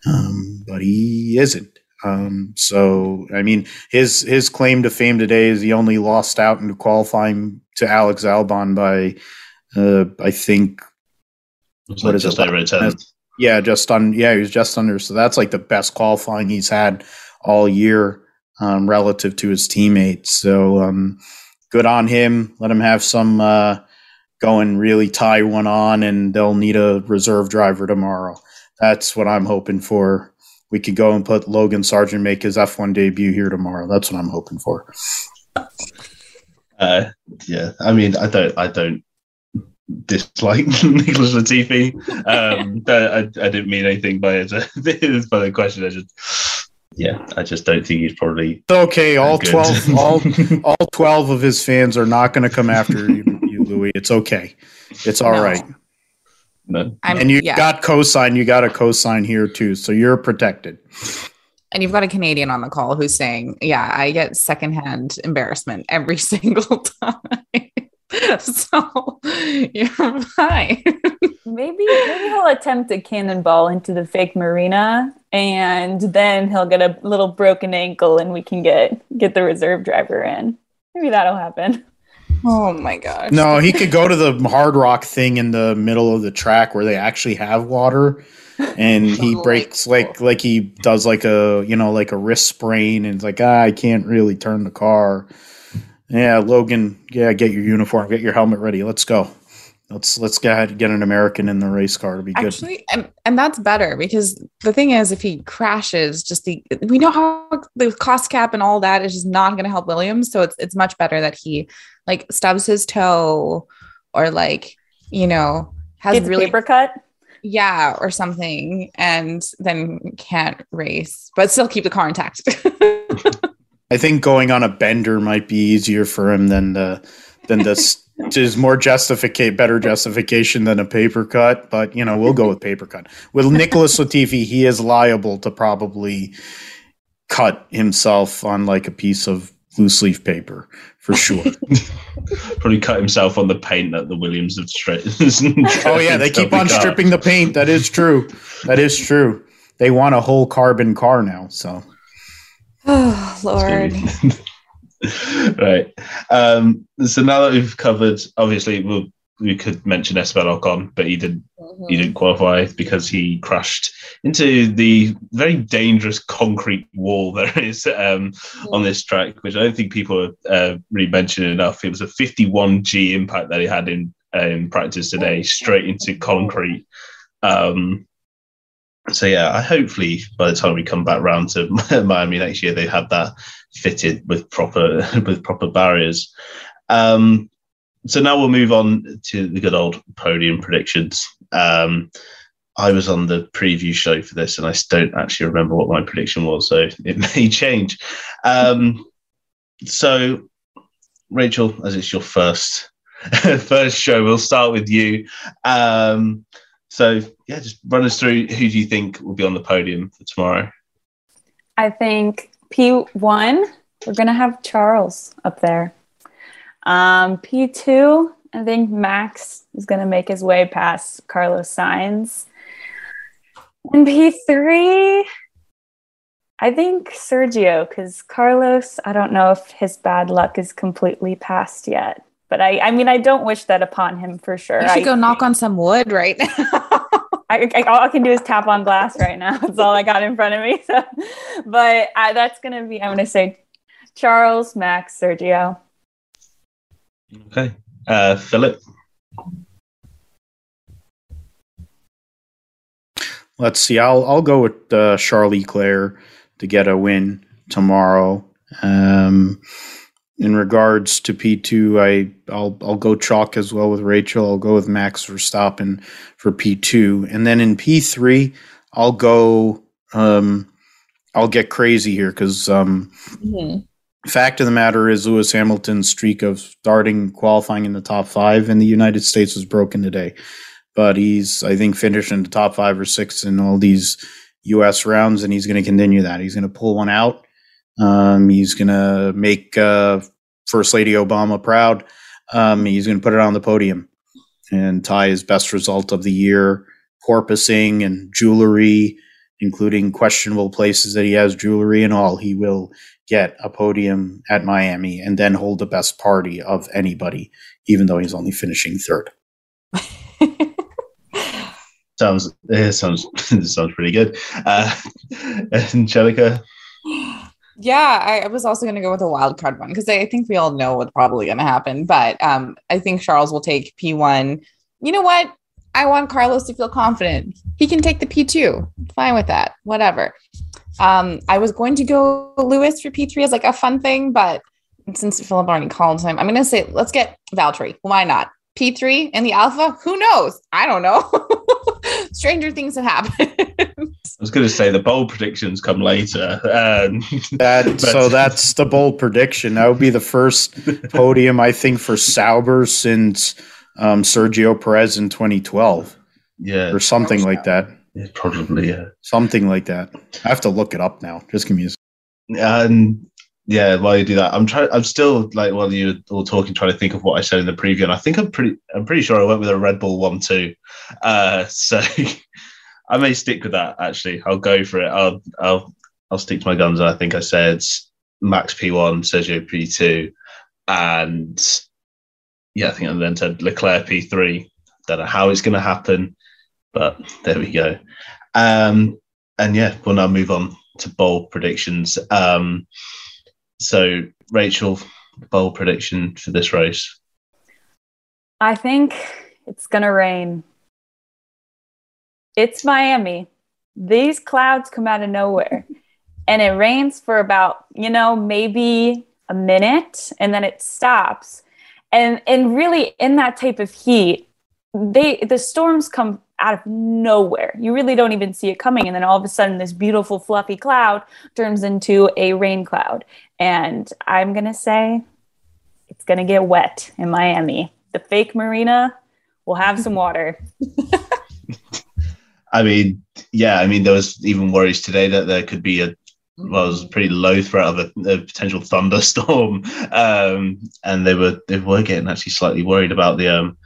um, but he isn't. Um, so I mean, his his claim to fame today is he only lost out in qualifying to Alex Albon by, uh, I think, what is it? Over yeah, just on. Yeah, he was just under. So that's like the best qualifying he's had all year um, relative to his teammates. So um, good on him. Let him have some uh, go and really tie one on, and they'll need a reserve driver tomorrow. That's what I'm hoping for. We could go and put Logan Sargeant make his F1 debut here tomorrow. That's what I'm hoping for. Uh, yeah, I mean, I don't, I don't dislike [laughs] Nicholas Latifi. Um, I, I, didn't mean anything by it. [laughs] by the question. I just, yeah, I just don't think he's probably. Okay. All good. twelve, [laughs] all all twelve of his fans are not going to come after you, you, Louis. It's okay. It's all no. right. No. and you yeah. got cosign. You got a cosign here too, so you're protected. And you've got a Canadian on the call who's saying, "Yeah, I get secondhand embarrassment every single time." [laughs] so you're fine. maybe maybe he'll attempt a cannonball into the fake marina and then he'll get a little broken ankle and we can get get the reserve driver in. Maybe that'll happen. Oh my gosh. No, he could go to the hard rock thing in the middle of the track where they actually have water and [laughs] he breaks like like he does like a you know like a wrist sprain and it's like ah, I can't really turn the car yeah, Logan. Yeah, get your uniform, get your helmet ready. Let's go. Let's let's go ahead and get an American in the race car to be good. Actually, and, and that's better because the thing is, if he crashes, just the we know how the cost cap and all that is just not going to help Williams. So it's it's much better that he like stubs his toe or like you know has Gets really paper cut. Yeah, or something, and then can't race, but still keep the car intact. [laughs] I think going on a bender might be easier for him than the than this is [laughs] more justificate better justification than a paper cut. But you know, we'll go with paper cut. With Nicholas [laughs] Latifi, he is liable to probably cut himself on like a piece of loose leaf paper for sure. [laughs] Probably cut himself on the paint that the Williams have stripped. oh yeah, they keep on stripping the paint. That is true. That is true. They want a whole carbon car now. So. Oh Lord. [laughs] right. Um, so now that we've covered, obviously, we'll, we could mention Esteban Ocon, but he didn't. Mm-hmm. He didn't qualify because he crashed into the very dangerous concrete wall [laughs] there is um, mm-hmm. on this track, which I don't think people have uh, really mentioned enough. It was a 51G impact that he had in in practice today, straight into concrete. Um, so yeah, I hopefully by the time we come back round to [laughs] Miami next year, they have that fitted with proper [laughs] with proper barriers. Um, so now we'll move on to the good old podium predictions. Um, I was on the preview show for this, and I don't actually remember what my prediction was, so [laughs] it may change. Um, so, Rachel, as it's your first first show, we'll start with you. Um, so, yeah, just run us through who do you think will be on the podium for tomorrow? I think P1, we're going to have Charles up there. Um, P2, I think Max is going to make his way past Carlos Sainz. And P3, I think Sergio, because Carlos, I don't know if his bad luck is completely past yet. But I, I mean, I don't wish that upon him for sure. You should I, go knock on some wood right now. I, I, all I can do is tap on glass right now. [laughs] That's all I got in front of me. [laughs] So, but I, that's going to be, I'm going to say Charles, Max, Sergio. Okay. Uh, Philip. Let's see. I'll I'll go with uh, Charles Leclerc to get a win tomorrow. Um, in regards to P two, I I'll I'll go chalk as well with Rachel. I'll go with Max Verstappen for P two, and then in P three, I'll go. Um, I'll get crazy here because um, mm-hmm fact of the matter is Lewis Hamilton's streak of starting qualifying in the top five in the United States was broken today. But he's, I think, finished in the top five or six in all these U.S. rounds, and he's going to continue that. He's going to pull one out. Um, he's going to make uh, First Lady Obama proud. Um, he's going to put it on the podium and tie his best result of the year, porpoising and jewelry, including questionable places that he has jewelry and all. He will get a podium at Miami and then hold the best party of anybody, even though he's only finishing third. [laughs] sounds it sounds [laughs] sounds pretty good. Uh, [laughs] Angelica. Yeah, I, I was also going to go with a wild card one because I think we all know what's probably going to happen. But um, I think Charles will take P one. You know what? I want Carlos to feel confident. He can take the P two. Fine with that. Whatever. Um, I was going to go Lewis for P3 as like a fun thing, but since Philip already called him, I'm going to say let's get Valtteri. Why not? P3 and the Alfa? Who knows? I don't know. [laughs] Stranger things have happened. [laughs] I was going to say the bold predictions come later. Um, [laughs] that, but... So that's the bold prediction. That would be the first [laughs] podium, I think, for Sauber since um, Sergio Perez in 2012. Yeah. Or something like that. Yeah, probably, yeah. Something like that. I have to look it up now. Just give me a And yeah, while you do that, I'm trying I'm still like while you're all talking, trying to think of what I said in the preview. And I think I'm pretty I'm pretty sure I went with a Red Bull one too. Uh [laughs] so [laughs] I may stick with that actually. I'll go for it. I'll I'll I'll stick to my guns. And I think I said Max P1, Sergio P2, and yeah, I think I then said Leclerc P3. Don't know how it's going to happen. But there we go. Um, and yeah, we'll now move on to bold predictions. Um, so, Rachel, bold prediction for this race? I think it's going to rain. It's Miami. These clouds come out of nowhere and it rains for about, you know, maybe a minute and then it stops. And and really in that type of heat, they the storms come out of nowhere. You really don't even see it coming. And then all of a sudden, this beautiful, fluffy cloud turns into a rain cloud. And I'm going to say it's going to get wet in Miami. The fake marina will have some water. [laughs] I mean, yeah, I mean, there was even worries today that there could be a well, it was a pretty low threat of a, a potential thunderstorm, [laughs] um, and they were they were getting actually slightly worried about the um,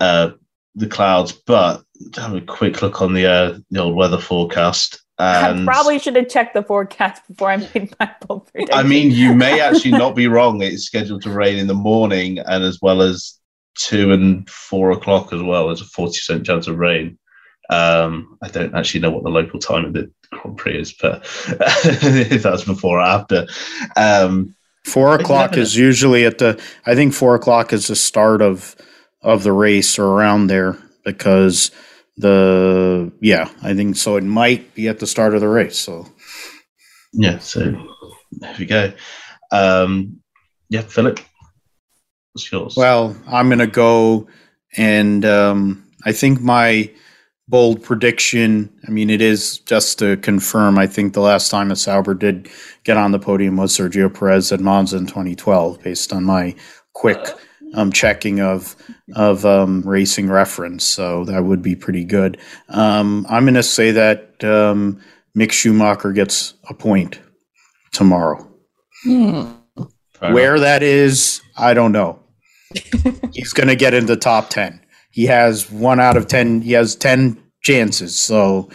uh, the clouds. But have a quick look on the uh, the old weather forecast. And I probably should have checked the forecast before I made my [laughs] bold prediction. I mean, you may actually not be wrong. It's scheduled to rain in the morning and as well as two and four o'clock as well. There's a forty percent chance of rain. Um, I don't actually know what the local time of the Grand Prix is, but [laughs] if that's before or after. Um, four o'clock is usually at the. I think four o'clock is the start of of the race or around there because the yeah I think so. It might be at the start of the race. So yeah, so there we go. Um, yeah, Philip, what's yours? Well, I'm gonna go, and um, I think my bold prediction. I mean, it is just to confirm. I think the last time a Sauber did get on the podium was Sergio Perez at Monza in 2012, based on my quick um, checking of of um, racing reference. So that would be pretty good. Um, I'm going to say that um, Mick Schumacher gets a point tomorrow. Hmm. Where that is, I don't know. [laughs] He's going to get in the top ten he has one out of 10 he has 10 chances so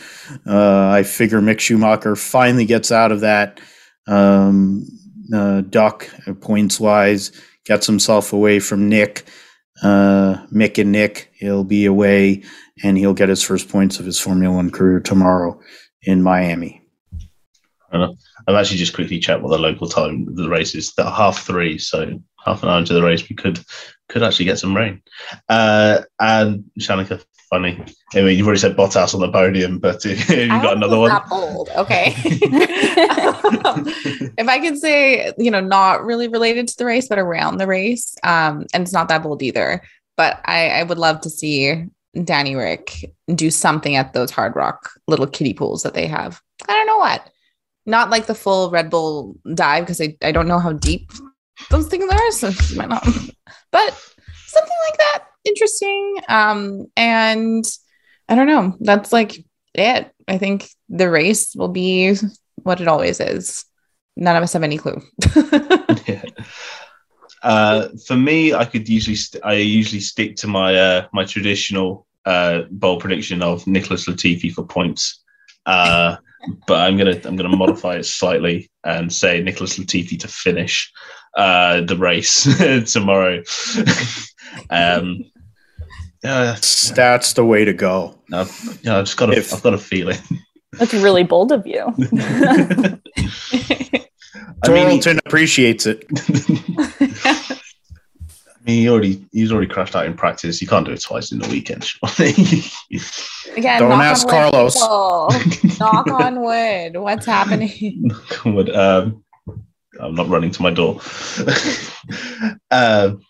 uh, i figure mick schumacher finally gets out of that um, uh, duck uh, points wise gets himself away from nick uh, mick and nick he'll be away and he'll get his first points of his formula one career tomorrow in miami I've actually just quickly checked what the local time the race is. That half three, so half an hour into the race, we could could actually get some rain. Uh, and Shanika, funny. I mean, you've already said Bottas on the podium, but [laughs] you've got another one. That bold, okay. [laughs] [laughs] if I could say, you know, not really related to the race, but around the race, um, and it's not that bold either. But I, I would love to see Danny Ric do something at those Hard Rock little kiddie pools that they have. I don't know what. Not like the full Red Bull dive because I, I don't know how deep those things are, so might not. But something like that, interesting. Um, and I don't know. That's like it. I think the race will be what it always is. None of us have any clue. [laughs] yeah. Uh, for me, I could usually st- I usually stick to my uh, my traditional uh, bold prediction of Nicholas Latifi for points. Uh, but I'm gonna I'm gonna modify it slightly and say Nicholas Latifi to finish uh, the race [laughs] tomorrow. [laughs] um, yeah, that's the way to go. I've, yeah, I've just got a, if, I've got a feeling. That's really bold of you. [laughs] I mean, Torelton appreciates it. [laughs] I mean, he already he's already crashed out in practice. You can't do it twice in the weekend. [laughs] Again, don't ask Carlos. knock on wood. What's happening? Knock on wood. Um, I'm not running to my door. um,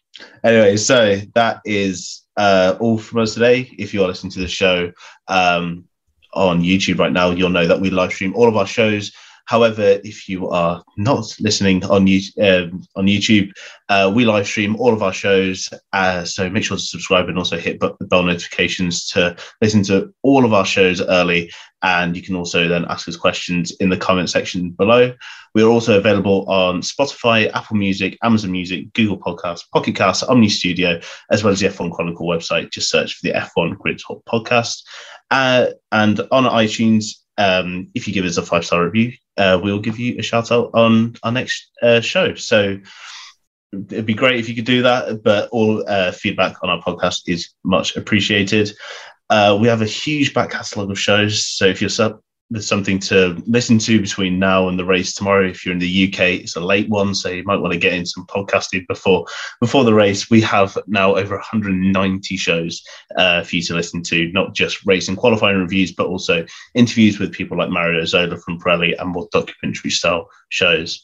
anyway, so that is uh, all from us today. If you are listening to the show um, on YouTube right now, you'll know that we live stream all of our shows However, if you are not listening on, um, on YouTube, uh, we live stream all of our shows. Uh, so make sure to subscribe and also hit the bell notifications to listen to all of our shows early. And you can also then ask us questions in the comment section below. We are also available on Spotify, Apple Music, Amazon Music, Google Podcasts, Pocket Cast, Omny Studio, as well as the F1 Chronicle website. Just search for the F1 Grid Talk podcast. Uh, and on iTunes, um, if you give us a five star review, uh, we'll give you a shout out on our next uh, show. So it'd be great if you could do that. But all uh, feedback on our podcast is much appreciated. Uh, we have a huge back catalogue of shows. So if you're sub- there's something to listen to between now and the race tomorrow. If you're in the UK, it's a late one, so you might want to get in some podcasting before before the race. We have now over 190 shows uh, for you to listen to, not just race and qualifying reviews, but also interviews with people like Mario Isola from Pirelli and more documentary style shows.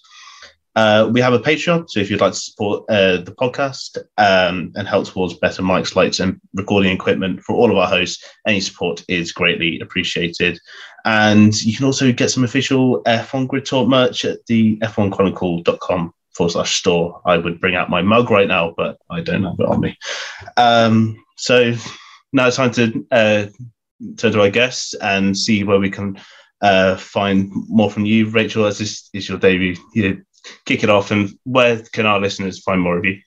Uh, we have a Patreon, so if you'd like to support uh, the podcast um, and help towards better mics, lights, and recording equipment for all of our hosts, any support is greatly appreciated. And you can also get some official F1 Grid Talk merch at the f1chronicle.com forward slash store. I would bring out my mug right now, but I don't have it on me. Um, so now it's time to uh, turn to our guests and see where we can uh, find more from you. Rachel, as this is your debut, you kick it off and where can our listeners find more of you?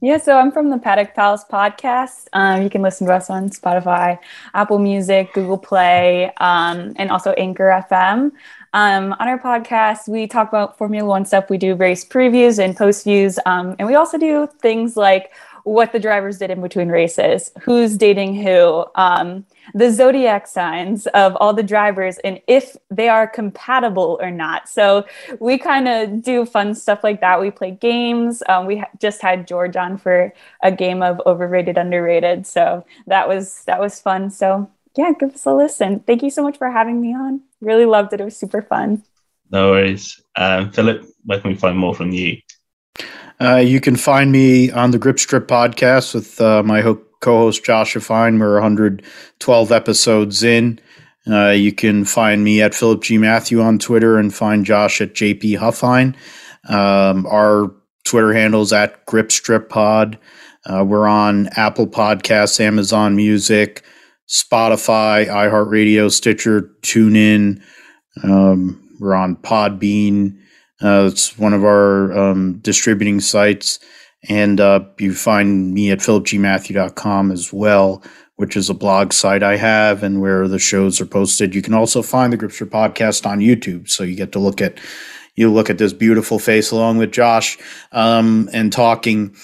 Yeah, so I'm from the Paddock Palace podcast. Um, you can listen to us on Spotify, Apple Music, Google Play, um, and also Anchor FM. Um, on our podcast, we talk about Formula One stuff. We do race previews and post views, um, and we also do things like what the drivers did in between races, who's dating who, um, the zodiac signs of all the drivers, and if they are compatible or not. So we kind of do fun stuff like that. We play games. Um, we ha- just had George on for a game of overrated, underrated. So that was that was fun. So yeah, give us a listen. Thank you so much for having me on. Really loved it. It was super fun. No worries. Um, Philip, where can we find more from you? Uh, you can find me on the Grip Strip podcast with uh, my ho- co-host Joshua Huffine. We're 112 episodes in. Uh, you can find me at Philip G Matthew on Twitter and find Josh at JP Huffine. Um, our Twitter handles at Grip Strip Pod. Uh, we're on Apple Podcasts, Amazon Music, Spotify, iHeartRadio, Stitcher, TuneIn. Um, we're on Podbean. Uh, it's one of our um, distributing sites. And uh, you find me at philipgmatthew.com as well, which is a blog site I have and where the shows are posted. You can also find the Grip Strip podcast on YouTube. So you get to look at you look at this beautiful face along with Josh um, and talking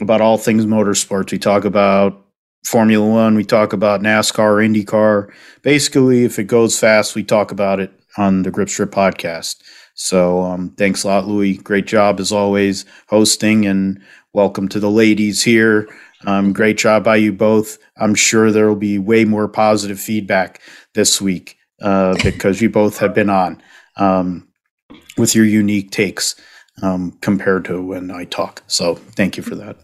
about all things motorsports. We talk about Formula One, we talk about NASCAR, IndyCar. Basically, if it goes fast, we talk about it on the Grip Strip podcast. So um, thanks a lot, Louis. Great job as always hosting, and welcome to the ladies here. Um, great job by you both. I'm sure there will be way more positive feedback this week uh, because you both have been on um, with your unique takes um, compared to when I talk. So thank you for that.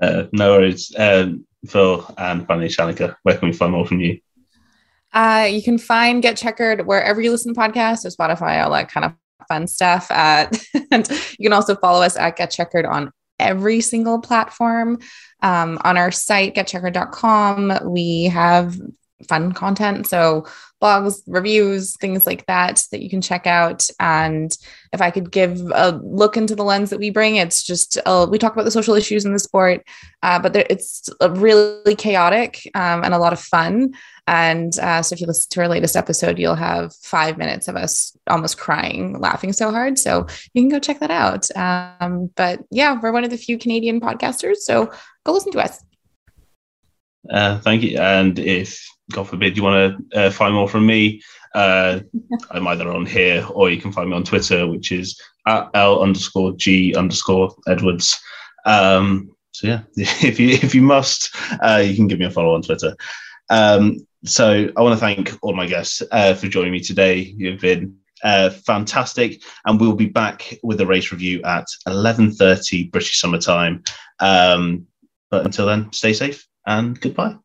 Uh, no worries. Um, Phil and Fanny Shanika, where can we find more from you? Uh, you can find Get Checkered wherever you listen to podcasts or Spotify, all that kind of fun stuff. Uh, [laughs] and you can also follow us at Get Checkered on every single platform. Um, on our site, getcheckered.com, we have fun content. So blogs, reviews, things like that that you can check out. And if I could give a look into the lens that we bring, it's just uh, we talk about the social issues in the sport, uh, but there, it's really chaotic um, and a lot of fun. And uh, so if you listen to our latest episode, you'll have five minutes of us almost crying, laughing so hard. So you can go check that out. Um, but yeah, we're one of the few Canadian podcasters. So go listen to us. Uh, thank you. And if, God forbid, you want to uh, find more from me, uh, [laughs] I'm either on here or you can find me on Twitter, which is at L underscore G underscore Edwards. Um, so yeah, [laughs] if you if you must, uh, you can give me a follow on Twitter. Um, so I want to thank all my guests uh, for joining me today. You've been uh, fantastic, and we'll be back with a race review at 11:30 British summertime. Um, but until then, stay safe and goodbye.